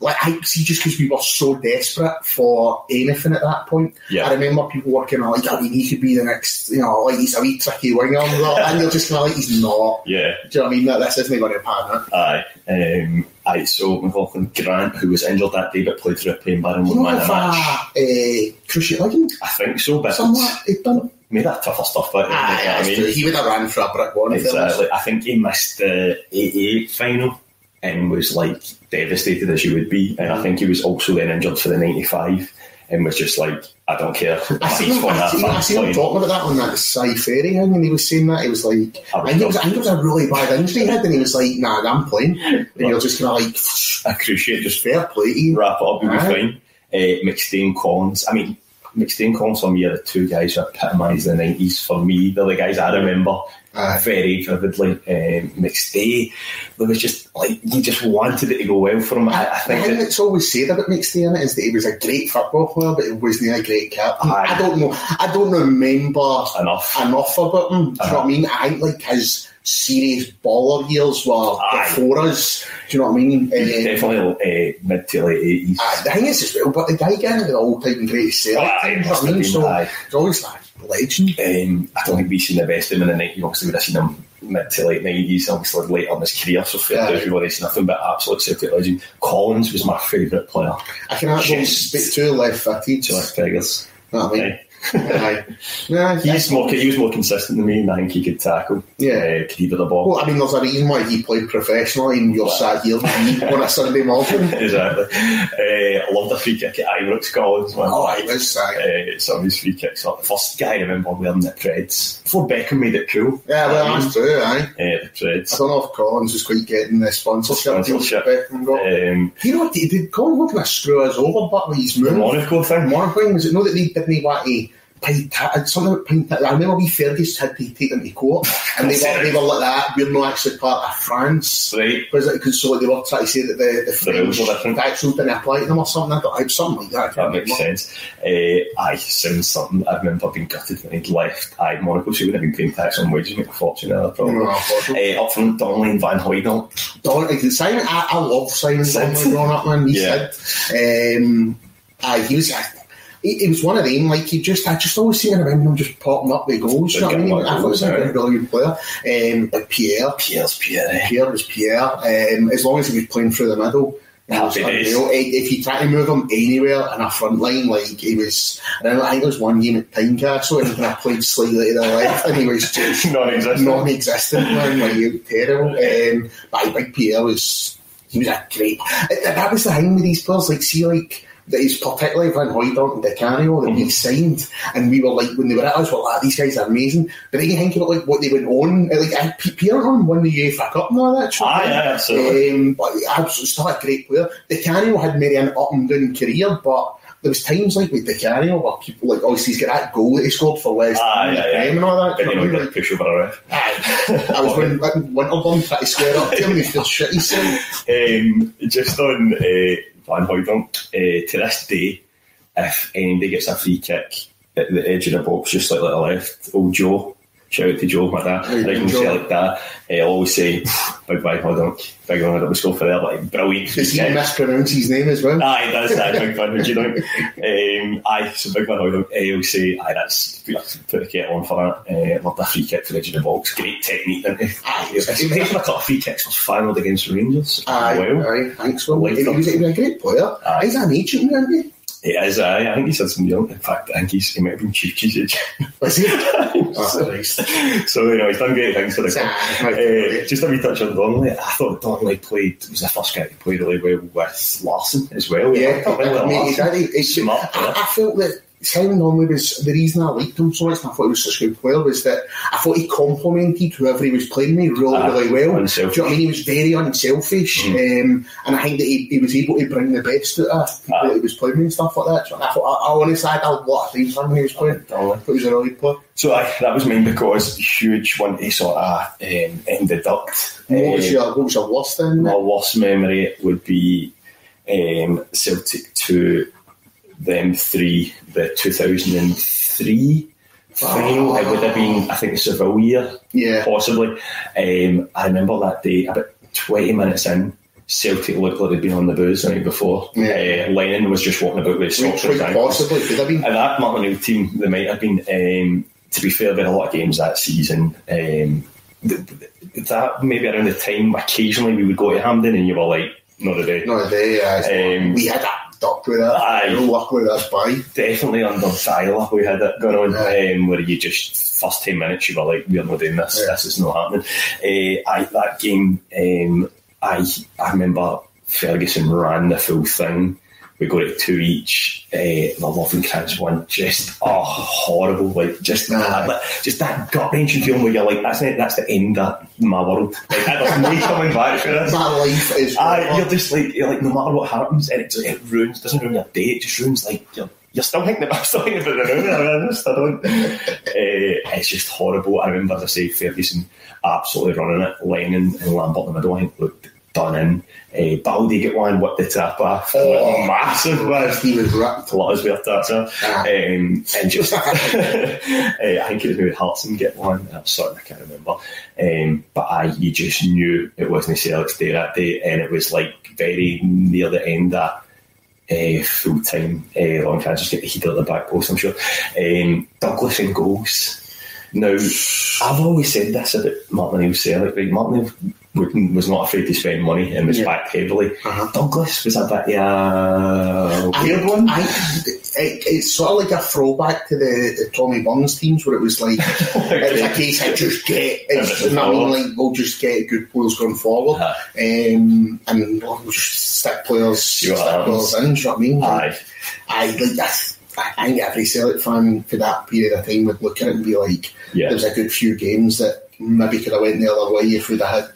like I see, just because we were so desperate for anything at that point. Yeah. I remember people working on like, I mean, he could be the next, you know, like he's a wee tricky winger, and you're just kind of like, he's not. Yeah. Do you know what I mean? That this isn't going to pan. Aye. Um, aye, so McLaughlin Grant, who was injured that day but played through a pain barren, know, man of the match. uh, uh, Cruciate ligament, I think so, but somewhat, he'd done. made that tougher stuff. But you know Aye, I mean? He would have ran for a brick it was. Exactly. I think he missed the 88 final and was like devastated as you would be. And I think he was also then injured for the 95 and was just like, I don't care. I see him, I see, I see him talking about that on that Si Ferry thing, and he was saying that he was like, I I would think, it was, I think it was a really bad injury he had, and he was like, Nah, I'm playing. And you're just kind of like, I appreciate just fair play wrap it up, you'll be fine. Uh, McStain Collins. I mean, McStain Collins for me are the two guys who epitomise the 90s. For me, they're the guys I remember Aye. very vividly. Um, McStay, there was just like, you just wanted it to go well for him. I, I think that, that's always said about McStay in it is that he was a great football player, but he wasn't a great captain. Aye. I don't know. I don't remember Enough. enough about him. Do you know what I mean? I think like his serious baller years were Aye. before us. Do you know what I mean? Uh, definitely uh, mid to late 80s. Aye, the thing is as well, but the guy getting the greatest Aye, you know what I mean? been, So aye. he's always that legend. Um, I don't think we've seen the best of him in the 90s. Obviously, we'd have seen him mid to late 90s, obviously later in his career, so fair Yeah. to everybody, seen nothing but absolute Celtic legend. Collins was my favourite player. I can actually Just- speak to left footed. Jack Tigers. You know what I mean? Aye. Aye. Nah, He's more, he was more consistent than me, and I think he could tackle. Yeah. Uh, could the ball. Well, I mean, there's a reason why he played professionally and you're sat here on a Sunday morning. exactly. Uh, I loved the free kick at Ibrox Collins. Man. Oh, he was. Uh, some of his free kicks. Like, the first guy I remember wearing the treads. Before Beckham made it cool. Yeah, well, Um, that's true, aye. uh, the treads. I don't know if Collins was quite getting the sponsorship. Sponsorship. Beckham got. Um, you know what? Did, did Collins look to screw us over, but with his the move? Monaco thing. Monaco thing, was it no that they didn't want to pay ta- something about paying ta- I remember we Fergus had to take them to court and they were, they were like that we're not actually part of France Right. because because so they were trying to say that the, the The rules French were different. didn't apply to them or something I don't, something like that That makes remember. sense. Uh, aye, sounds something. I remember being gutted when he'd left. Aye, Monaco, so he would have been paying tax on wages, make a fortune out of probably. No. Uh, up front, Donnelly and Van Hooydonk. Don, like, Simon, I, I love Simon. Donnelly growing up, man. He Yeah. said, um, aye, he was. I, he, he was one of them. Like he just, I just always to remember him just popping up the goals. You know what I mean? I thought he was a really good player. Um, like Pierre, Pierre's Pierre. Pierre was Pierre. Um, as long as he was playing through the middle. he was unreal. Eh, If you try to move him anywhere in a front line, like he was, I, know, I think there was one game at Tynecastle and he kind of played slightly to the left and he was just Non-existent. non-existent, man. Like he was terrible. Um, but I think Pierre was, he was a great. eh, That was the thing with these players. Like, see, like. That is particularly Van Hooydonk and Di Canio that we signed, and we were like when they were at us, we're like, these guys are amazing. But then you think about like what they went on, eh, like uh, Pierre on won the UEFA Cup and all that. shit, man. aye, absolutely. Um, but absolutely still a great player. Di Canio had maybe an up and down career, but there was times like with Di Canio where people like obviously he's got that goal that he scored for West Aye, Ham aye, aye. and all that. But you know, like, like push over a ref. Aye. I was when, Winterburn tried to square up to him and he feels shit. Um, just on uh, Van Hooydonk, uh, to this day, if anybody gets a free kick at the edge of the box, just like the left, old Joe, shout out to Joe, my dad, Hey, I can say like that, uh, I'll always say, big Van Hooydonk, big one, that was go for there, like, brilliant Does he kick. mispronounce his name as well? Aye, that's that big of you know. Um, aye, so big fan of I will say, aye, that's put the kettle on for that. Uh, love the free kick to the edge of the box. Great technique, didn't he? Aye. He made a couple of free kicks was final against Rangers. Aye, well. aye, thanks for was, he was a great player. Aye. He's an agent, isn't he? He is, aye. I think he's had some young. In fact, I think he's, he might have been Chief's age. Was he? so, so, you know, he's done great things for the club. Uh, just a wee touch on Donnelly. I thought Donnelly played, was the first guy to play really well with Larsson as well. Yeah, I mean, he. He- he- I. I felt that Simon Donnelly was the reason I liked him so much and I thought he was such a good player was that I thought he complemented whoever he was playing with really, Ah, really well. unselfish. Do you know what I mean? He was very unselfish, um, and I think that he, he was able to bring the best out of people Ah. that he was playing with and stuff like that. So I thought, I, I honestly had a lot of for when he was playing. I thought he was a really good player. So I, that was mine because huge one to sort of um, end deduct. What was Um, your what was your worst then? my worst memory would be um, Celtic to them three, the 2003 final. It would have been, I think, year, Yeah. possibly. Um, I remember that day, about 20 minutes in, Celtic looked like they'd been on the booze the night before. Yeah. Uh, Lennon was just walking about with his socks possibly could have been. And that Martin O'Neill team, they might have been, um, to be fair, there a lot of games that season. Um, th- th- that maybe around the time, occasionally we would go to Hampden and you were like, not today. No, they, uh, Um, we had that duck with that. Aye. No luck with that by. Definitely under Deila, we had it going on, Aye. um, where you just, first 10 minutes, you were like, we're not doing this, Yeah. this is not happening. Uh, I, that game, um, I, I remember Ferguson ran the full thing. We got it two each. Uh, the Lovenkrands one, just oh horrible! Like just that, just that gut wrenching feeling where you're like, that's it, that's the end of my world. Like there's no coming back for this. My life is. Aye, you're just like you're like no matter what happens, and it, just- it ruins doesn't ruin your day. It just ruins like you're, you're still thinking about still thinking about the room. I just I don't. Uh, it's just horrible. I remember as I say Ferguson absolutely running it, Lennon and Lambert in the middle. I think looked done in. Uh, Balde get one, whipped the tap off. Oh, massive man. He was ripped. A lot of wear that, so. Ah. Um, and just, uh, I think it was maybe Hartson get one. I'm sorry, I can't remember. Um, but I, you just knew it wasn't Celtic's day that day, and it was like very near the end of uh, full time. Uh, Long can just get the heat out of the back post, I'm sure. Um, Douglas in goals. Now, I've always said this about Martin O'Neill Celtic. Right? Martin was not afraid to spend money and was Yeah. backed heavily. Uh-huh. Douglas was a bit, yeah, weird one. I, it, it's sort of like a throwback to the, the Tommy Burns teams where it was like it was a case of just get it's, you I mean like we'll just get good players going forward Uh-huh. um, and we'll just stick players See stick players in, do you know what I mean? Like, Aye. I like that's I think every Celtic fan for that period of time would look at it and be like Yeah. there's a good few games that maybe could have went the other way if we'd have had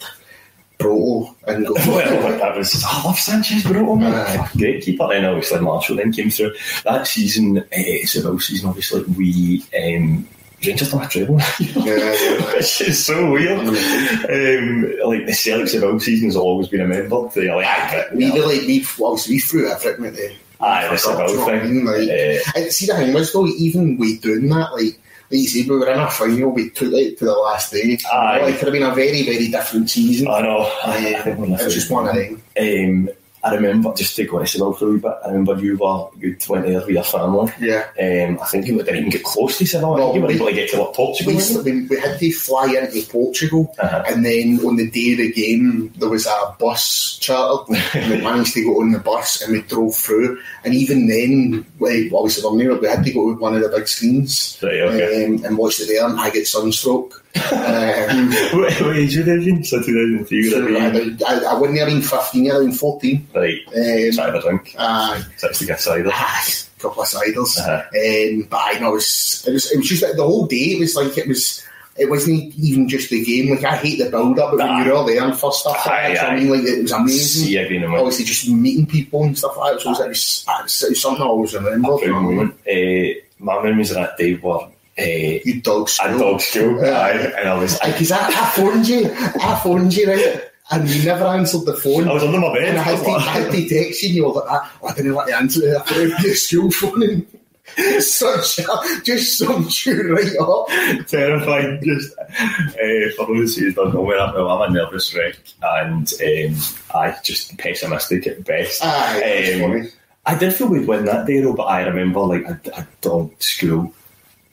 Proto and go well, that was I love Sanchez, bro. Man. Aye. Fuck, Great keeper. Then obviously Marshall then came through that season. Uh, Seville season, obviously we um, Rangers done a treble, Yeah. which is so weird. Um, like the Celtic Seville season has always been remembered. They're like, aye, but, we know, really we obviously we threw everything at the Aye, the Seville Do you know what I thing. Like, Uh, and see the thing was though, even we doing that, like like you said, we were in a final, we took it to the last day. Aye. It could have been a very, very different season. I know. Uh, I it was just one of them. Um, I remember just to go into Seville for a wee bit. I remember you were you went there with your family. Yeah. Um, I think you didn't even get close to Seville. Think you were able to get to what Portugal. We, we, we had to fly into Portugal, Uh-huh. and then on the day of the game, there was a bus chartered, and we managed to go on the bus, and we drove through. And even then, like, obviously, we had to go to one of the big screens Right, okay. um, and watch it there, and I get sunstroke. Um, what, what age would have been? So 2003 so been. I, I, I wouldn't have been 15, I'd have been 14. Right. Um, Cider drink. Six to get cider. A couple of ciders. Uh-huh. Um, but I know it was, it was it was just like the whole day. It was like it was. It wasn't even just the game. Like I hate the build up, but when you're all there and first stuff like that, I mean, like it was amazing. See in Obviously, just meeting people and stuff like that. So it was, it was, it was, something I always remember. Uh, my memories of that day were uh, You dog school. at dog school. Yeah. Aye, and I was Because I, I phoned you, I phoned you, right? And you never answered the phone. I was under my bed. And I had, to, I had to text you, and you were like, "Ah, I didn't want to answer it. I thought it your school phone. And such a, just summed you right up. terrifying. Just uh, for those who don't know where I'm, well, I'm a nervous wreck and um, I just pessimistic at best. Aye, Um. I did feel we'd win that day though, but I remember like a, a dog school.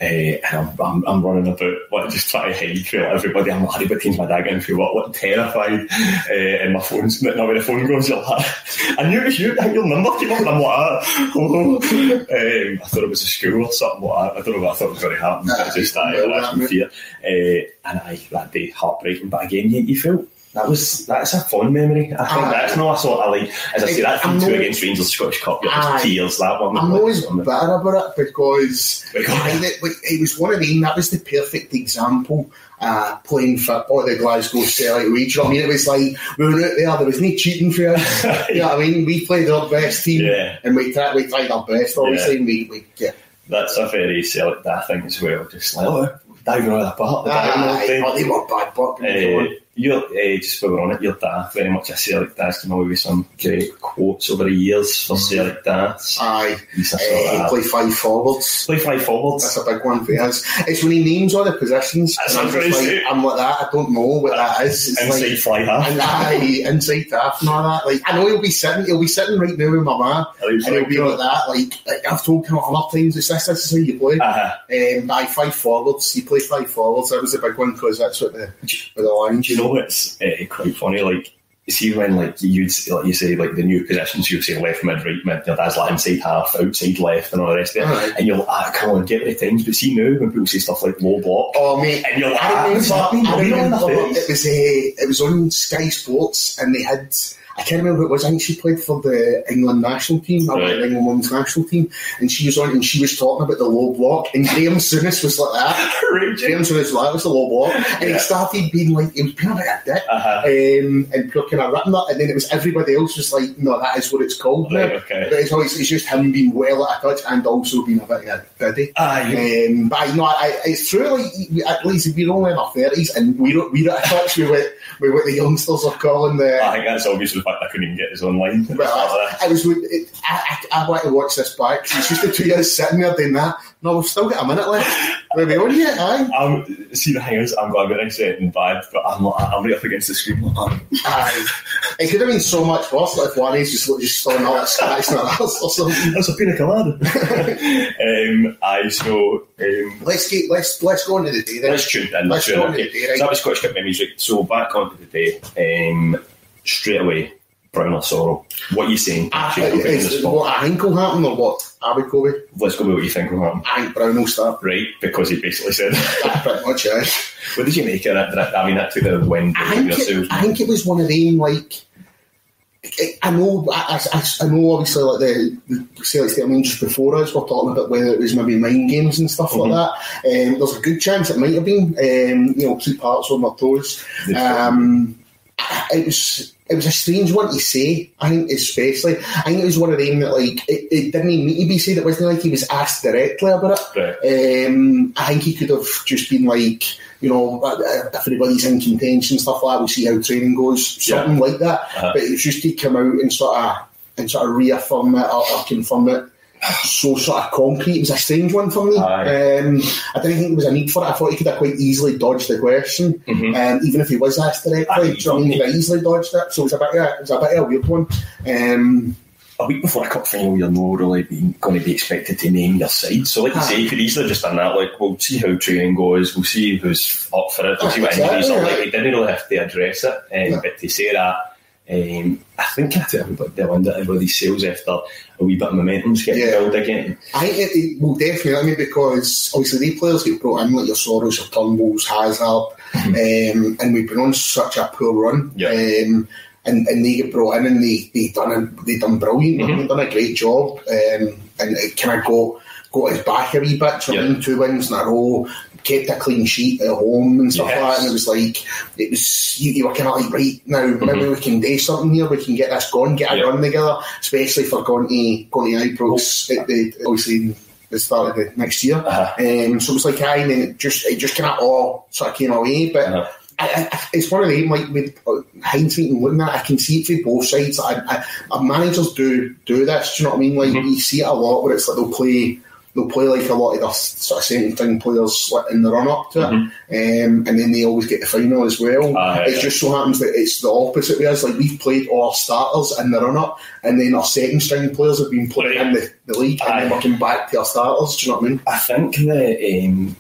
Uh, and I'm, I'm, I'm running about, like, just trying to hide from everybody. I'm like, teams my dad getting through what, what terrified. Uh, and my phone's not when the phone goes, you're like, I knew it was you, I your number came up, and I'm like, oh. um, I thought it was a school or something like. I don't know what I thought was going to happen, but I just, I, that- fear. Uh, and I, that day, heartbreaking. But again, you, you felt that was that's a fun memory. I think Aye. that's not a sort of like as I say that two against Rangers Scottish Cup. You're just tears that one. I'm always like, bitter about it because Because- I think that, like, it was one of them. That was the perfect example. Uh, playing football at the Glasgow Celtic Way. Do you know what I mean? It was like we were out there. There was no cheating for us. you know what I mean? We played our best team, Yeah. and we tried. We tried our best. Obviously, and we, we yeah. that's a very Celtic thing as well. Just like oh, diving of the diving all the oh, they were bad, but Uh, your, uh, just while we're on it, your dad, very much a Celtic dad's come away with some great quotes over the years for Celtic dads. aye, uh, play five forwards. Play five forwards. That's a big one for us. It's when he names all the positions. I'm what like. I'm like that. I don't know what that is. It's Inside like, fly half. and aye, inside half and all that. Like I know he'll be sitting, he'll be sitting right now with my man, and he'll be like that. Like, like I've told him other times, it's this, this is how you play. Uh-huh. Um, five forwards. You play five forwards. That was the big one because that's what the with the lines. Do you know what's uh, quite funny? Like, you see when like you'd like you say like the new positions, you say left mid, right mid. Your dad's like inside half, outside left, and all the rest of it. Aye. And you're like, ah, come on, get the times. But see now when people say stuff like low block, Oh mate, and you're like, I remember, what's happening? I not remember it was uh, it was on Sky Sports and they had I can't remember who it was. I think she played for the England national team, or Right. the England women's national team, and she was on and she was talking about the low block. And Graham Souness was like that. Graham Souness was like, that was the low block, and Yeah. he started being like, he was being a bit of a dick, Uh-huh. um, and people kind of ripping that, and then it was everybody else was like, no, that is what it's called. Right, now. okay. But it's always it's just him being well at a touch and also being a bit of a biddy. Aye. Um, but you know, I, it's true. Like at least we're only in our thirties, and we're we're at a touch with what with what the youngsters are calling the. I think that's obvious the fact I couldn't even get his online. Well, I, I was. It, I, I, I want to watch this back. It's just the two years sitting there doing that. No, we've still got a minute left. We're we on yet, aye. I'm, see the thing is, I'm going to be saying bad, but I'm I'm right up against the screen. Aye. It could have been so much worse like if one is just just throwing all that scratch and that or something. that's a pina colada. um, I so um, Let's get let's let's go into the day then. let's tune in. Let's tune go okay. the day, right? So that was Scottish Cup memories. So back onto the day. Um, straight away, Brown or Soro. What are you saying? Should we put you on the is- what I think will happen or what? Abby Kobe? Let's go with what you think will happen. I think Brown will start. Right, because he basically said. That's pretty much it. what did you make of that? That- I mean, that took the wind I think, it, I think it was one of them like I- I know, I, I, I know. Obviously, like the, the Celtic I mean, just before us, we're talking about whether it was maybe mind games and stuff like that. Um, there's a good chance it might have been. Um, you know, keep hearts on their toes. Um, it was it was a strange one to say. I think, especially, I think it was one of them that like it, it didn't even need to be said. It wasn't like he was asked directly about it. Um, I think he could have just been like, you know, uh, uh, if anybody's in contention, stuff like that. We'll see how training goes, something like that. Uh-huh. But it was just to come out and sort of and sort of reaffirm it or, or confirm it. So sort of concrete. It was a strange one for me. Um, I didn't think there was a need for it. I thought he could have quite easily dodged the question, um, even if he was asked directly. Do you know what I mean? He could have easily dodged it. So it was a bit, of, it was a bit of a weird one. Um, a week before a cup final, you're not really being, going to be expected to name your side. So, like you say, you could easily just done that. Like, we'll see how training goes. We'll see who's up for it. We'll see what Exactly, injuries are. Like, yeah. he didn't really have to address it. Um, But to say that, um, I think I everybody, the one that everybody's sales after a wee bit of momentum's getting Yeah. built again. I think it, it will definitely, I mean, because obviously the players get brought in, like your Soros, your Turnbulls, Hazard, um, and we've been on such a poor run. Yeah. Um, and, and they get brought in and they they done they done brilliant. They've done a great job. Um, and it kind of got got us back a wee bit. Do you know what I mean? Two wins in a row, kept a clean sheet at home and stuff like that. And it was like it was you, you were kind of like right now maybe we can do something here. We can get this going, get a Yeah. run together, especially for going to going to Ibrox at the obviously in the start of the next year. Uh-huh. Um, so it was like aye, and then it just it just kind of all sort of came away, but. Uh-huh. I, I, it's one of them, like with uh, hindsight and looking at it, I can see it from both sides. I, I, managers do do this, do you know what I mean? Like, Mm-hmm. you see it a lot where it's like they'll play they'll play like a lot of their sort of second string players like, in the run up to it, um, and then they always get the final as well. Mm-hmm. It aye. just so happens that it's the opposite with us. Like, we've played all our starters in the run up, and then our second string players have been playing in the, the league, and then coming back to our starters, do you know what I mean? I think the um,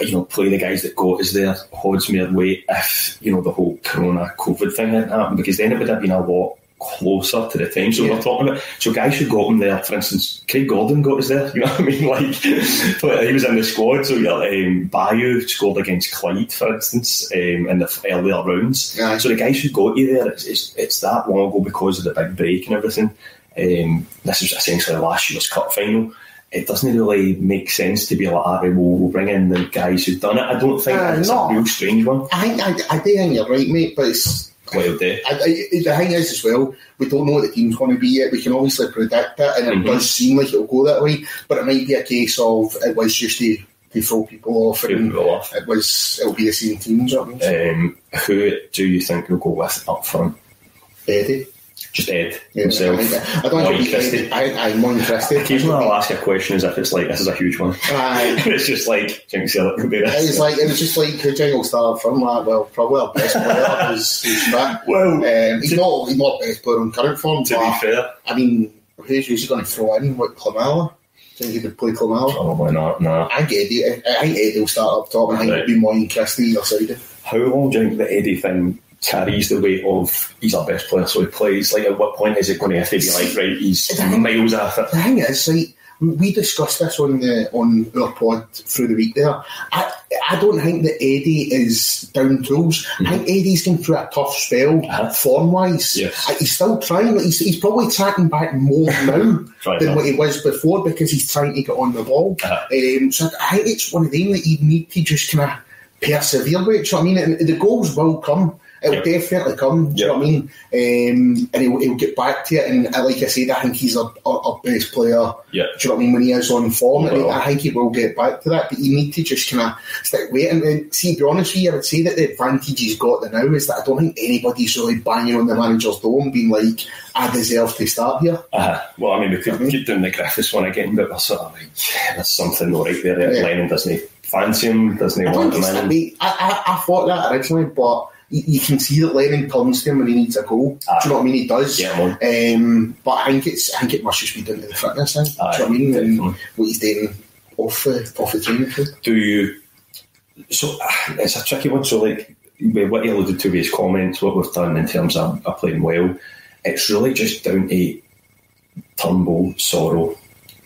you know play the guys that got us there holds more weight if you know the whole Corona COVID thing hadn't happened because then it would have been a lot closer to the time. So we're talking about so guys who got him there, for instance, Craig Gordon got us there. You know what I mean? Like but he was in the squad. So yeah, um, Bayo scored against Clyde, for instance, um, in the earlier rounds. So the guys who got you there, it's, it's, it's that long ago because of the big break and everything. Um, this is essentially last year's cup final. It doesn't really make sense to be like, "Alright, we'll, we'll bring in the guys who've done it. I don't think Uh, it's no. a real strange one. I I, I do think you're right, mate. But it's Day. I, I, the thing is as well, we don't know what the team's going to be yet. We can obviously predict it, and it Mhm. does seem like it'll go that way. But it might be a case of it was just to, to throw people off, and off. it was it'll be the same team. Do you know what Um, who do you think will go with up front? Eddie. Just Ed Yeah, himself. I, don't Moyne think it'll be Christie. Eddie. I, I, Moyne Christie. Occasionally I'll ask a question as if it's like, this is a huge one. Aye. it's just like, Jinx Elliott could be this. was like it was just like who Jingle started from like well probably our best player was, was fit. Well, um, he's not he's not best player on current form. to be fair, I mean, who's usually going to throw in? What Klimala? Think he would play Klimala. probably not, no. I think Eddie. I I think Eddie will start up top, and I think Right. it'll be Moyne Christie either side. How long do you think the Eddie thing carries the weight of he's our best player, so he plays? Like, at what point is it going to have to be like, right, he's miles off it? The thing is, like we discussed this on the on our pod through the week. There, I I don't think that Eddie is down tools. I think Eddie's going through a tough spell, uh-huh. form wise. Yes. Uh, he's still trying. He's, he's probably tracking back more now than what he was before because he's trying to get on the ball. Uh-huh. Um, so I think it's one of them that you need to just kind of persevere with. Do you know what I mean? And the goals will come. It'll Yeah. definitely come. Do you know what I mean? Um, and he'll, he'll get back to it. And like I said, I think he's our, our, our best player. Yeah. Do you know what I mean? When he is on form, He will. I think he will get back to that. But you need to just kind of stick with it. And, and see, to be honest with you, I would say that the advantage he's got now is that I don't think anybody's really banging on the manager's door and being like, I deserve to start here. Uh, well, I mean, we could keep doing the Griffiths one again, but we're sort of like, there's something not right there. Yeah. Lennon doesn't fancy him, doesn't want him in? I, I, I thought that originally, but you, can see that Lennon turns to him when he needs a goal. Do you know what I mean? He does. Yeah, man. Um, but I think it's I think it must just be down to the fitness thing. Do you know what I mean? And what he's doing off the off the training field. do you so it's a tricky one so like what he alluded to with his comments what we've done in terms of, of playing well it's really just down to Turnbull, Soro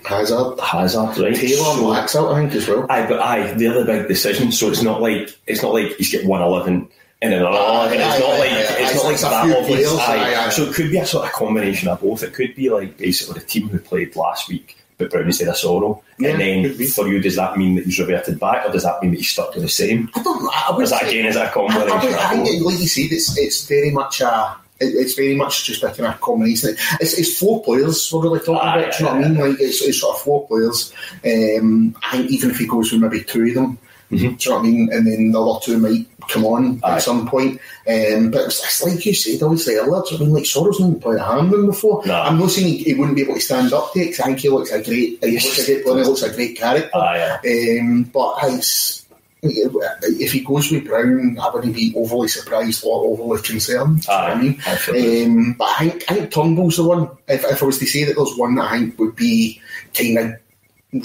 Hazard, Hazard right Taylor So- Laxalt, I think as well. aye but aye they're the big decisions so it's not like it's not like he's got 111 and then another Aye, 11 it's not like it's not like that obvious aye. so it could be a sort of combination of both it could be like basically the team who played last week but Brown instead of Soro Yeah, and then for you does that mean that he's reverted back or does that mean that he's stuck with the same I don't. I, is that say- again is that a I, I, combination would- I think, like you said, it's it's very much a. it- It's very much just a kind of combination. It's, it's four players we're really talking Aye, about. Do you know what I mean? Like it's, it's sort of four players. Um, I think even if he goes with maybe two of them, do you know what I mean? And then the other two might come on Aye. at some point. Um, but it's, it's like you said, obviously earlier. do you know what I mean, like Soro's not played a Hampden before. No. I'm not saying he, he wouldn't be able to stand up to it. 'cause I think he looks a great. He looks a great player. He looks a great character. Aye, aye. Um, but it's, if he goes with Brown, I wouldn't be overly surprised or overly concerned. do you know what I mean? I. Um, but I think, I think Turnbull's the one. If, if I was to say that there's one that I think would be kind of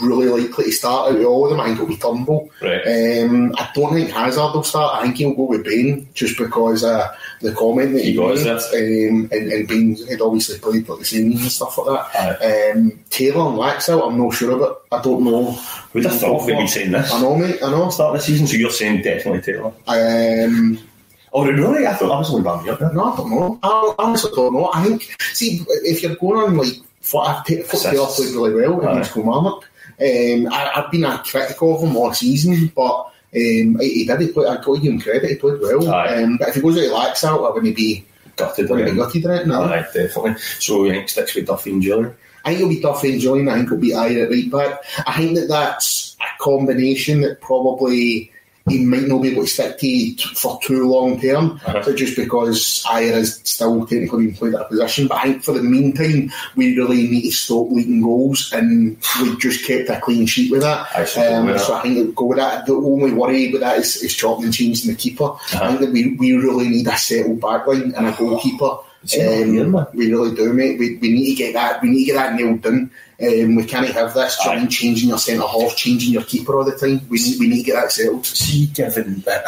really likely to start out of all of them, I think it'll be Turnbull. Right. Um, I don't think Hazard will start. I think he'll go with Bain just because uh, the comment that He he, got made. Um, and, and Bain had obviously played like the semis and stuff like that. Um, Taylor and Laxalt, I'm not sure about. I don't know. Who'd have thought we'd be saying this? I know, mate. I know. Start the season, so you're saying definitely Taylor. Um, Oh, really? I thought I was only banging you up there. no, I don't know. I honestly don't know. I think, see, if you're going on like, for, I take played really well against Kilmarnock. Um, I, I've been a critic of him all season, but um, he, he did. He played, I got him credit. He played well. Um, but if he goes out Laxalt, I wouldn't be, Gutted. wouldn't be gutted right now. Aye, definitely. So you think sticks with Duffy and Jullien? I think it'll be Duffy and Joyne. I think it'll be Ajer at right back. I think that that's a combination that probably he might not be able to stick to t- for too long term. Uh-huh. So just because Ajer is still technically being played at a position, but I think for the meantime we really need to stop leaking goals, and we just kept a clean sheet with that. I Um, with that. so I think it'll go with that. The only worry with that is, is chopping and changing the keeper. Uh-huh. I think that we, we really need a settled backline and a goalkeeper. Is he not here, man? we really do, mate. We, we need to get that. We need to get that nailed down. Um, we can't have this. trying you know what I mean, changing your centre half, changing your keeper all the time. We need we need to get that settled. See, given that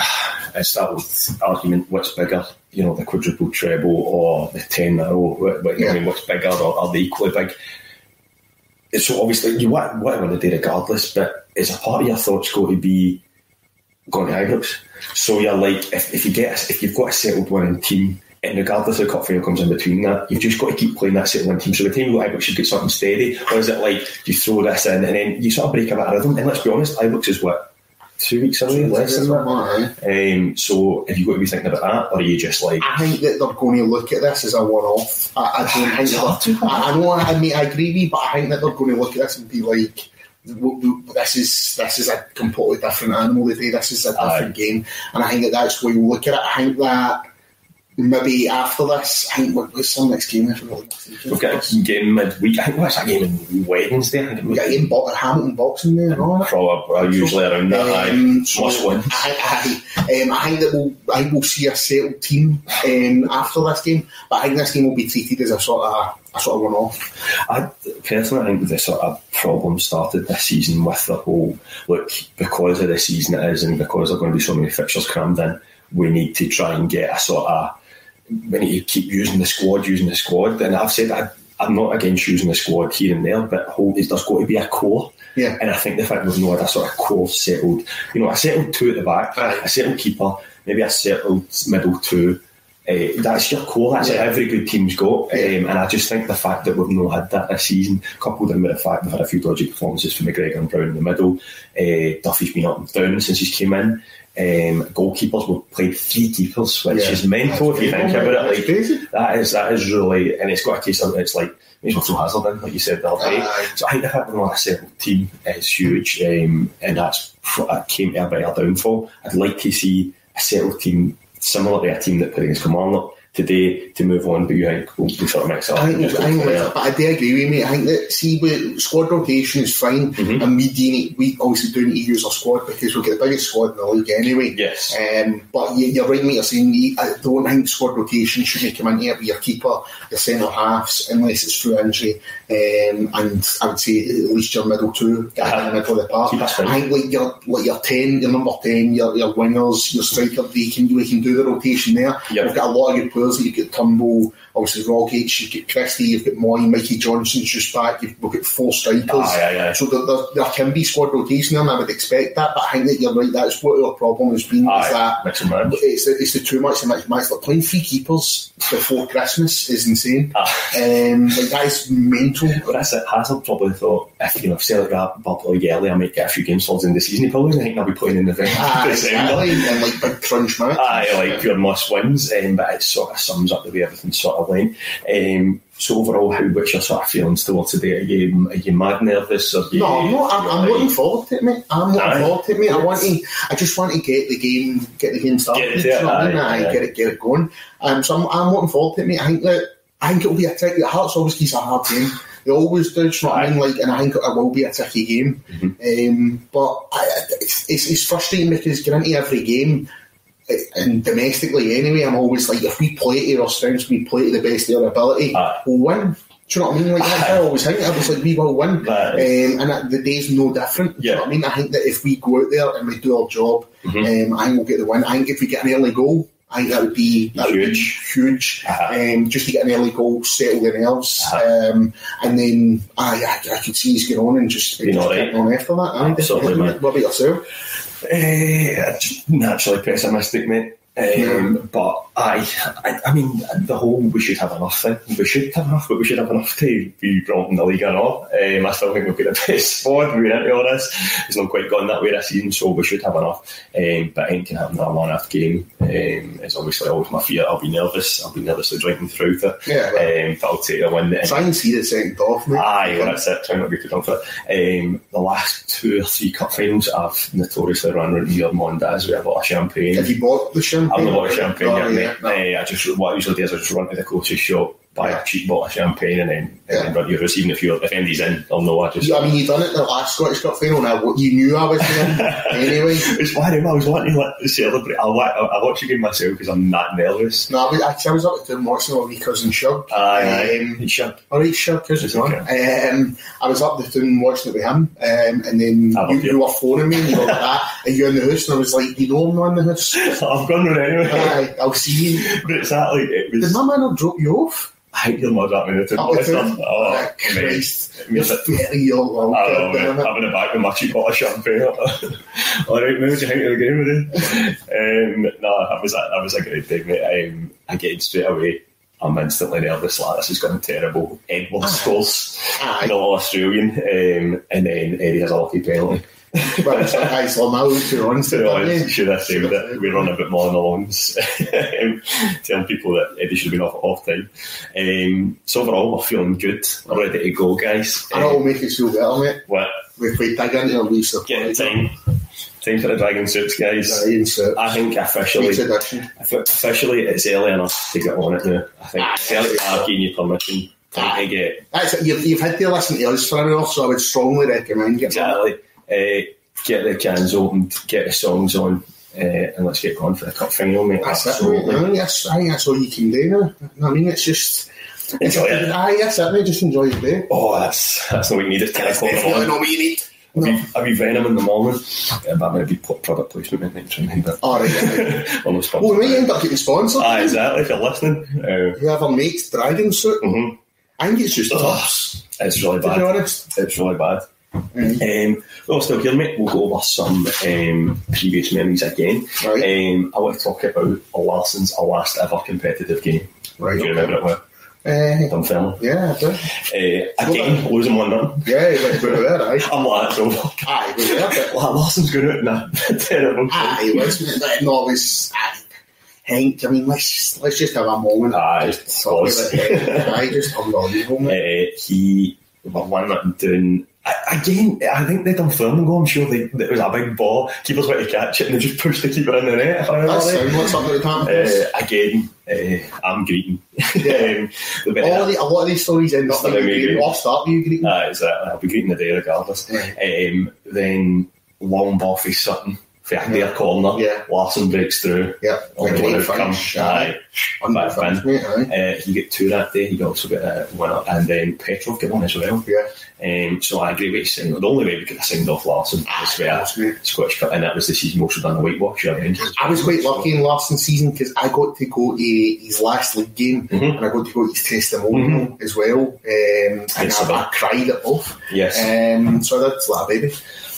it's that old argument, what's bigger, you know the quadruple treble or the ten in a row. What, what, I mean, what's bigger or are they equally big? So obviously you want what I want to do regardless, but is a part of your thoughts going to be going to Ibrox? So you're like, if, if you get if you've got a settled winning team, and regardless of the cup final comes in between that, you've just got to keep playing that settled winning team. So the time you go Ibrox, you get something steady, or is it like you throw this in and then you sort of break a bit of rhythm? And let's be honest, Ibrox is what two weeks away, less than that. Um, so have you got to be thinking about that, or are you just like? I think that they're going to look at this as a one-off. I, I don't think they're- I, I know. I mean, I agree with you, but I think that they're going to look at this and be like. "W- w- This is this is a completely different animal today. This is a different game, and I think that that's where you look at it. I think that maybe after this, I think what, what's the next game? I forgot. We've got a game midweek. I think what's that game on Wednesday? I think We was got a game bo- Hamilton Boxing Day that. probably usually around that. Um, so Must win. I, I, um, I think that we'll, I we'll see a settled team um, after this game, but I think this game will be treated as a sort of a sort of one-off. I personally I think the sort of problem started this season with the whole look because of the season it is and because there are going to be so many fixtures crammed in. We need to try and get a sort of we need to keep using the squad, using the squad. And I've said I, I'm not against using the squad here and there, but hold, there's got to be a core. Yeah. And I think the fact we've not had a sort of core settled, you know, a settled two at the back, a settled keeper, maybe a settled middle two. Uh, that's your core. That's Yeah. what every good team's got. Um, and I just think the fact that we've not had that this season, coupled in with the fact we've had a few dodgy performances from McGregor and Brown in the middle, uh, Duffy's been up and down since he's came in. Um, goalkeepers, we've played three keepers, which Yeah. is mental if you think about it. Like crazy. that is that is really, and it's got a case of it's like as well throw Hazard in, like you said the other day. So I think the fact we're a settled team is huge, um, and that's that came to a bit of a downfall. I'd like to see a settled team similar to a team that played against Kilmarnock today to move on, but you think we'll, we'll sort of mix it up. I think, I think but I do agree with you, mate. I think that see, with squad rotation is fine, Mm-hmm. and we do we obviously do need to use our squad because we've got the biggest squad in the league anyway. Yes. Um, but you, you're right, mate. You're saying I don't think squad rotation should come into it with your keeper, your centre halves, unless it's through injury. Um, and I would say at least your middle two, get in the middle of the park. Keep us fine. I think like your like your ten, your number ten, your, your wingers, your striker, they can we can do the rotation there. Yep. We've got a lot of good players. You've got Turnbull, obviously Rogic, you've got Christie, you've got Moy, Mikey Johnston's just back. You've got four strikers. Aye, aye, aye. So there, there, there can be squad rotation, and I would expect that. But I think that you're right. That's what our problem has been. Aye, is that mix and match. it's the, it's the too much and and match. Like playing three keepers before Christmas is insane. Um, like that is mental. But that's it. Hazard probably thought if you know if are above the league early, I might get a few games the end of the season. He probably didn't think I'll be playing in Ah, December. exactly. And like big crunch match. Aye, like pure must wins, um, but it's sort of sums up the way everything sort of went. Um, so overall, how what's your sort of feelings towards today? Are you are you mad nervous? Or you, No, I'm not. I'm, I'm looking forward to it, mate. I'm looking Aye. forward to it, mate. I want to. I just want to get the game, get the game started. Get it you know what I mean? there, aye, Aye, aye. get it, get it going. Um, so I'm, I'm looking forward to it, mate. I think that I think it'll be a tricky. Hearts always keeps a hard game. They always do. You know what I mean? Like, and I think it will be a tricky game. Um, but I, it's, it's, it's frustrating because going into every game. And domestically, anyway, I'm always like, if we play to our strengths, we play to the best of our ability, Aye. we'll win. Do you know what I mean? Like I always think. I was like, we will win, um, and that, the day's no different. Do you Yeah. know what I mean? I think that if we go out there and we do our job, Mm-hmm. um, I think we'll get the win. I think if we get an early goal, I think that would be that would be Huge. huge. Uh-huh. Um, just to get an early goal, settle the nerves, um, and then I, I, I could see he's going on and just, just right. getting on after that. Absolutely, mate. What about yourself? Uh, just naturally pessimistic, mate. Um, But I, I, I mean, the whole we should have enough thing. We should have enough, but we should have enough to be brought in the league or not. Um, I still think we've got the best squad. We went into all this. It's not quite gone that way this season, so we should have enough. Um, but anything in a one off game. Um, it's obviously always my fear. I'll be nervous. I'll be nervous nervously drinking through it. Yeah, well. Um, but I'll take the win. Try and see the second off, mate. Aye, well, that's it. Try not to be too it. Um, the last two or three cup finals, I've notoriously run around your Mondas with a bottle of champagne. Have you bought the champagne? I'm not bought champagne Oh, yet, yeah, mate. no. Uh, I just what I usually do is I just run to the closest shop, buy a cheap bottle of champagne and then and then you're receiving if you if Andy's in, they'll know I just. I mean, you done it the last Scottish Cup final. Now, what you knew I was doing anyway. It's why I was wanting to like, celebrate. I, wa- I, watch the game myself because I'm that nervous. No, I was, actually, I was up at doing watching all my cousin Shug. Aye, aye. Um, Shug. All right, Shug. Um, I was up there doing watching it with him, um, and then you, you. you were phoning me and you were like that, and you're in the house, and I was like, you know I'm not in the house. I've gone round anyway. Aye, I'll see you. But exactly, it was. Did my man not drop you off? I think your mother that minute. Oh, it's Oh, Oh, mate. Christ. It means You're that- 30. I know, mate. it. The back with my cheap bottle of champagne. All right, mate, what do you think of the game today? um, no, that was a, that was a great day, mate. Um, I get straight away. I'm instantly nervous. Like this is going terrible. Edouard scores, the Australian, um, and then Eddie has a lucky penalty. But it's like, aye, so my old two runs to So I should have saved it. We run a bit more on the lawns. um, telling people that Eddie should have been off at off time. Um, so overall, we're feeling good. We're ready to go, guys. I know it'll make us feel better, mate. What? If we dig into a wee time. Time for the Dragon Soops, guys. Dragon Soops. I think officially, officially, it's early enough to get on it now. I think Celtic are giving you permission. Time to get That's, you've, you've had to listen to us for enough, so I would strongly recommend getting exactly uh, get the cans opened, get the songs on, uh, and let's get going for the cup final, mate. That's it, mate. That's, I think that's all you can do now. I mean, it's just. It's, Enjoy it. Aye, that's it, mate. Just enjoy the day. Oh, that's that's not what you need. It's ten o'clock in the morning. not what you need. I'll be, be Venom in the morning. Yeah, but I'm going to be product placement, and end it. All right, the. Well, we might end up getting sponsored. Ah, exactly. If you're listening, uh, Whoever makes Dragon Soop, mhm. I think it's just tops. it's really To be bad. honest. It's really bad. Um, well, still here, mate. We'll go over some um, previous memories again. Right. Um, I want to talk about Larsson's last ever competitive game. Right, Do you remember it well? Uh, Dunfermline. yeah, I do. Uh, again, losing 1 0. Yeah, but we're there, aye. I'm like, it's over. Aye, we're there, Like, Larsson's going out nah, terrible. Aye, it? No, it was. Aye. Hank, I mean, let's just, let's just have a moment. Aye, Just talk was. about it. Aye, just unbelievable. Uh, he one that doing again. I think they done Dunfermline goal. I'm sure they, it was a big ball. Keepers went to catch it and they just pushed the keeper in the net. If I remember right. what's up at the. Uh, again, uh, I'm greeting. Yeah. um, All the, a lot of these stories end up Start like with me, you Greek. off start you Greek. Ah, exactly. I'll be greeting the day regardless. Um, then long ball for Sutton for a near corner. Yeah. Larsson breaks through. Yeah, like great outcome. finish. Aye. Back finish, mate, aye. Uh, he get two that day. He also got a winner, and then Petrov got one as well. Yeah. Um, so I agree with you. saying The only way we could have signed off Larsson was course, mate. Scottish Cup, and that was the season he also done the whitewash. Yeah, Rangers. I was quite lucky in Larsson's season because I got to go to his last league game Mhm. and I got to go to his testimonial as well. Um, and I, I cried at both. Yes. Um, so that's like, baby.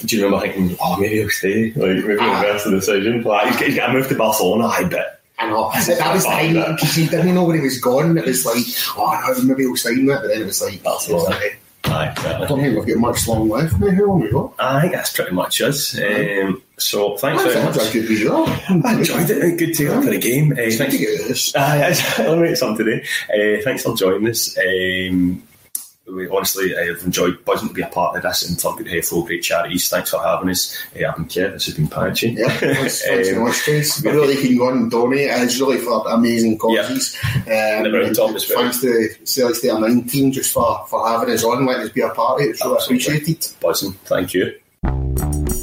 Do you remember thinking, oh, maybe he'll stay? Like, maybe he'll reverse the decision. Like, he's, to move to Barcelona, I bet. I know. That was the time because he didn't know when he was gone. It was like, oh, no, maybe he'll sign that. But then it was like, That's it was right. Aye, I don't think we've got much long left. Mate. How long we got? I think that's pretty much us. Um, so thanks very much. That's a good video. I enjoyed it. Good to for the game. Uh, thanks. to get this. Aye, I'll make some today. Uh, thanks for joining us. Um, we honestly, I've enjoyed buzzing to be a part of this and talking to full great charities. Thanks for having us. Uh, I've been Kev. This has been Patchy. Yeah, thanks, Um, much, guys. Really can go and donate. It's really for amazing causes. Um, And top as well. Thanks to Celtic State 9 team just for, for having us on, letting us be a part of it. It's really appreciated. Buzzing. Thank you.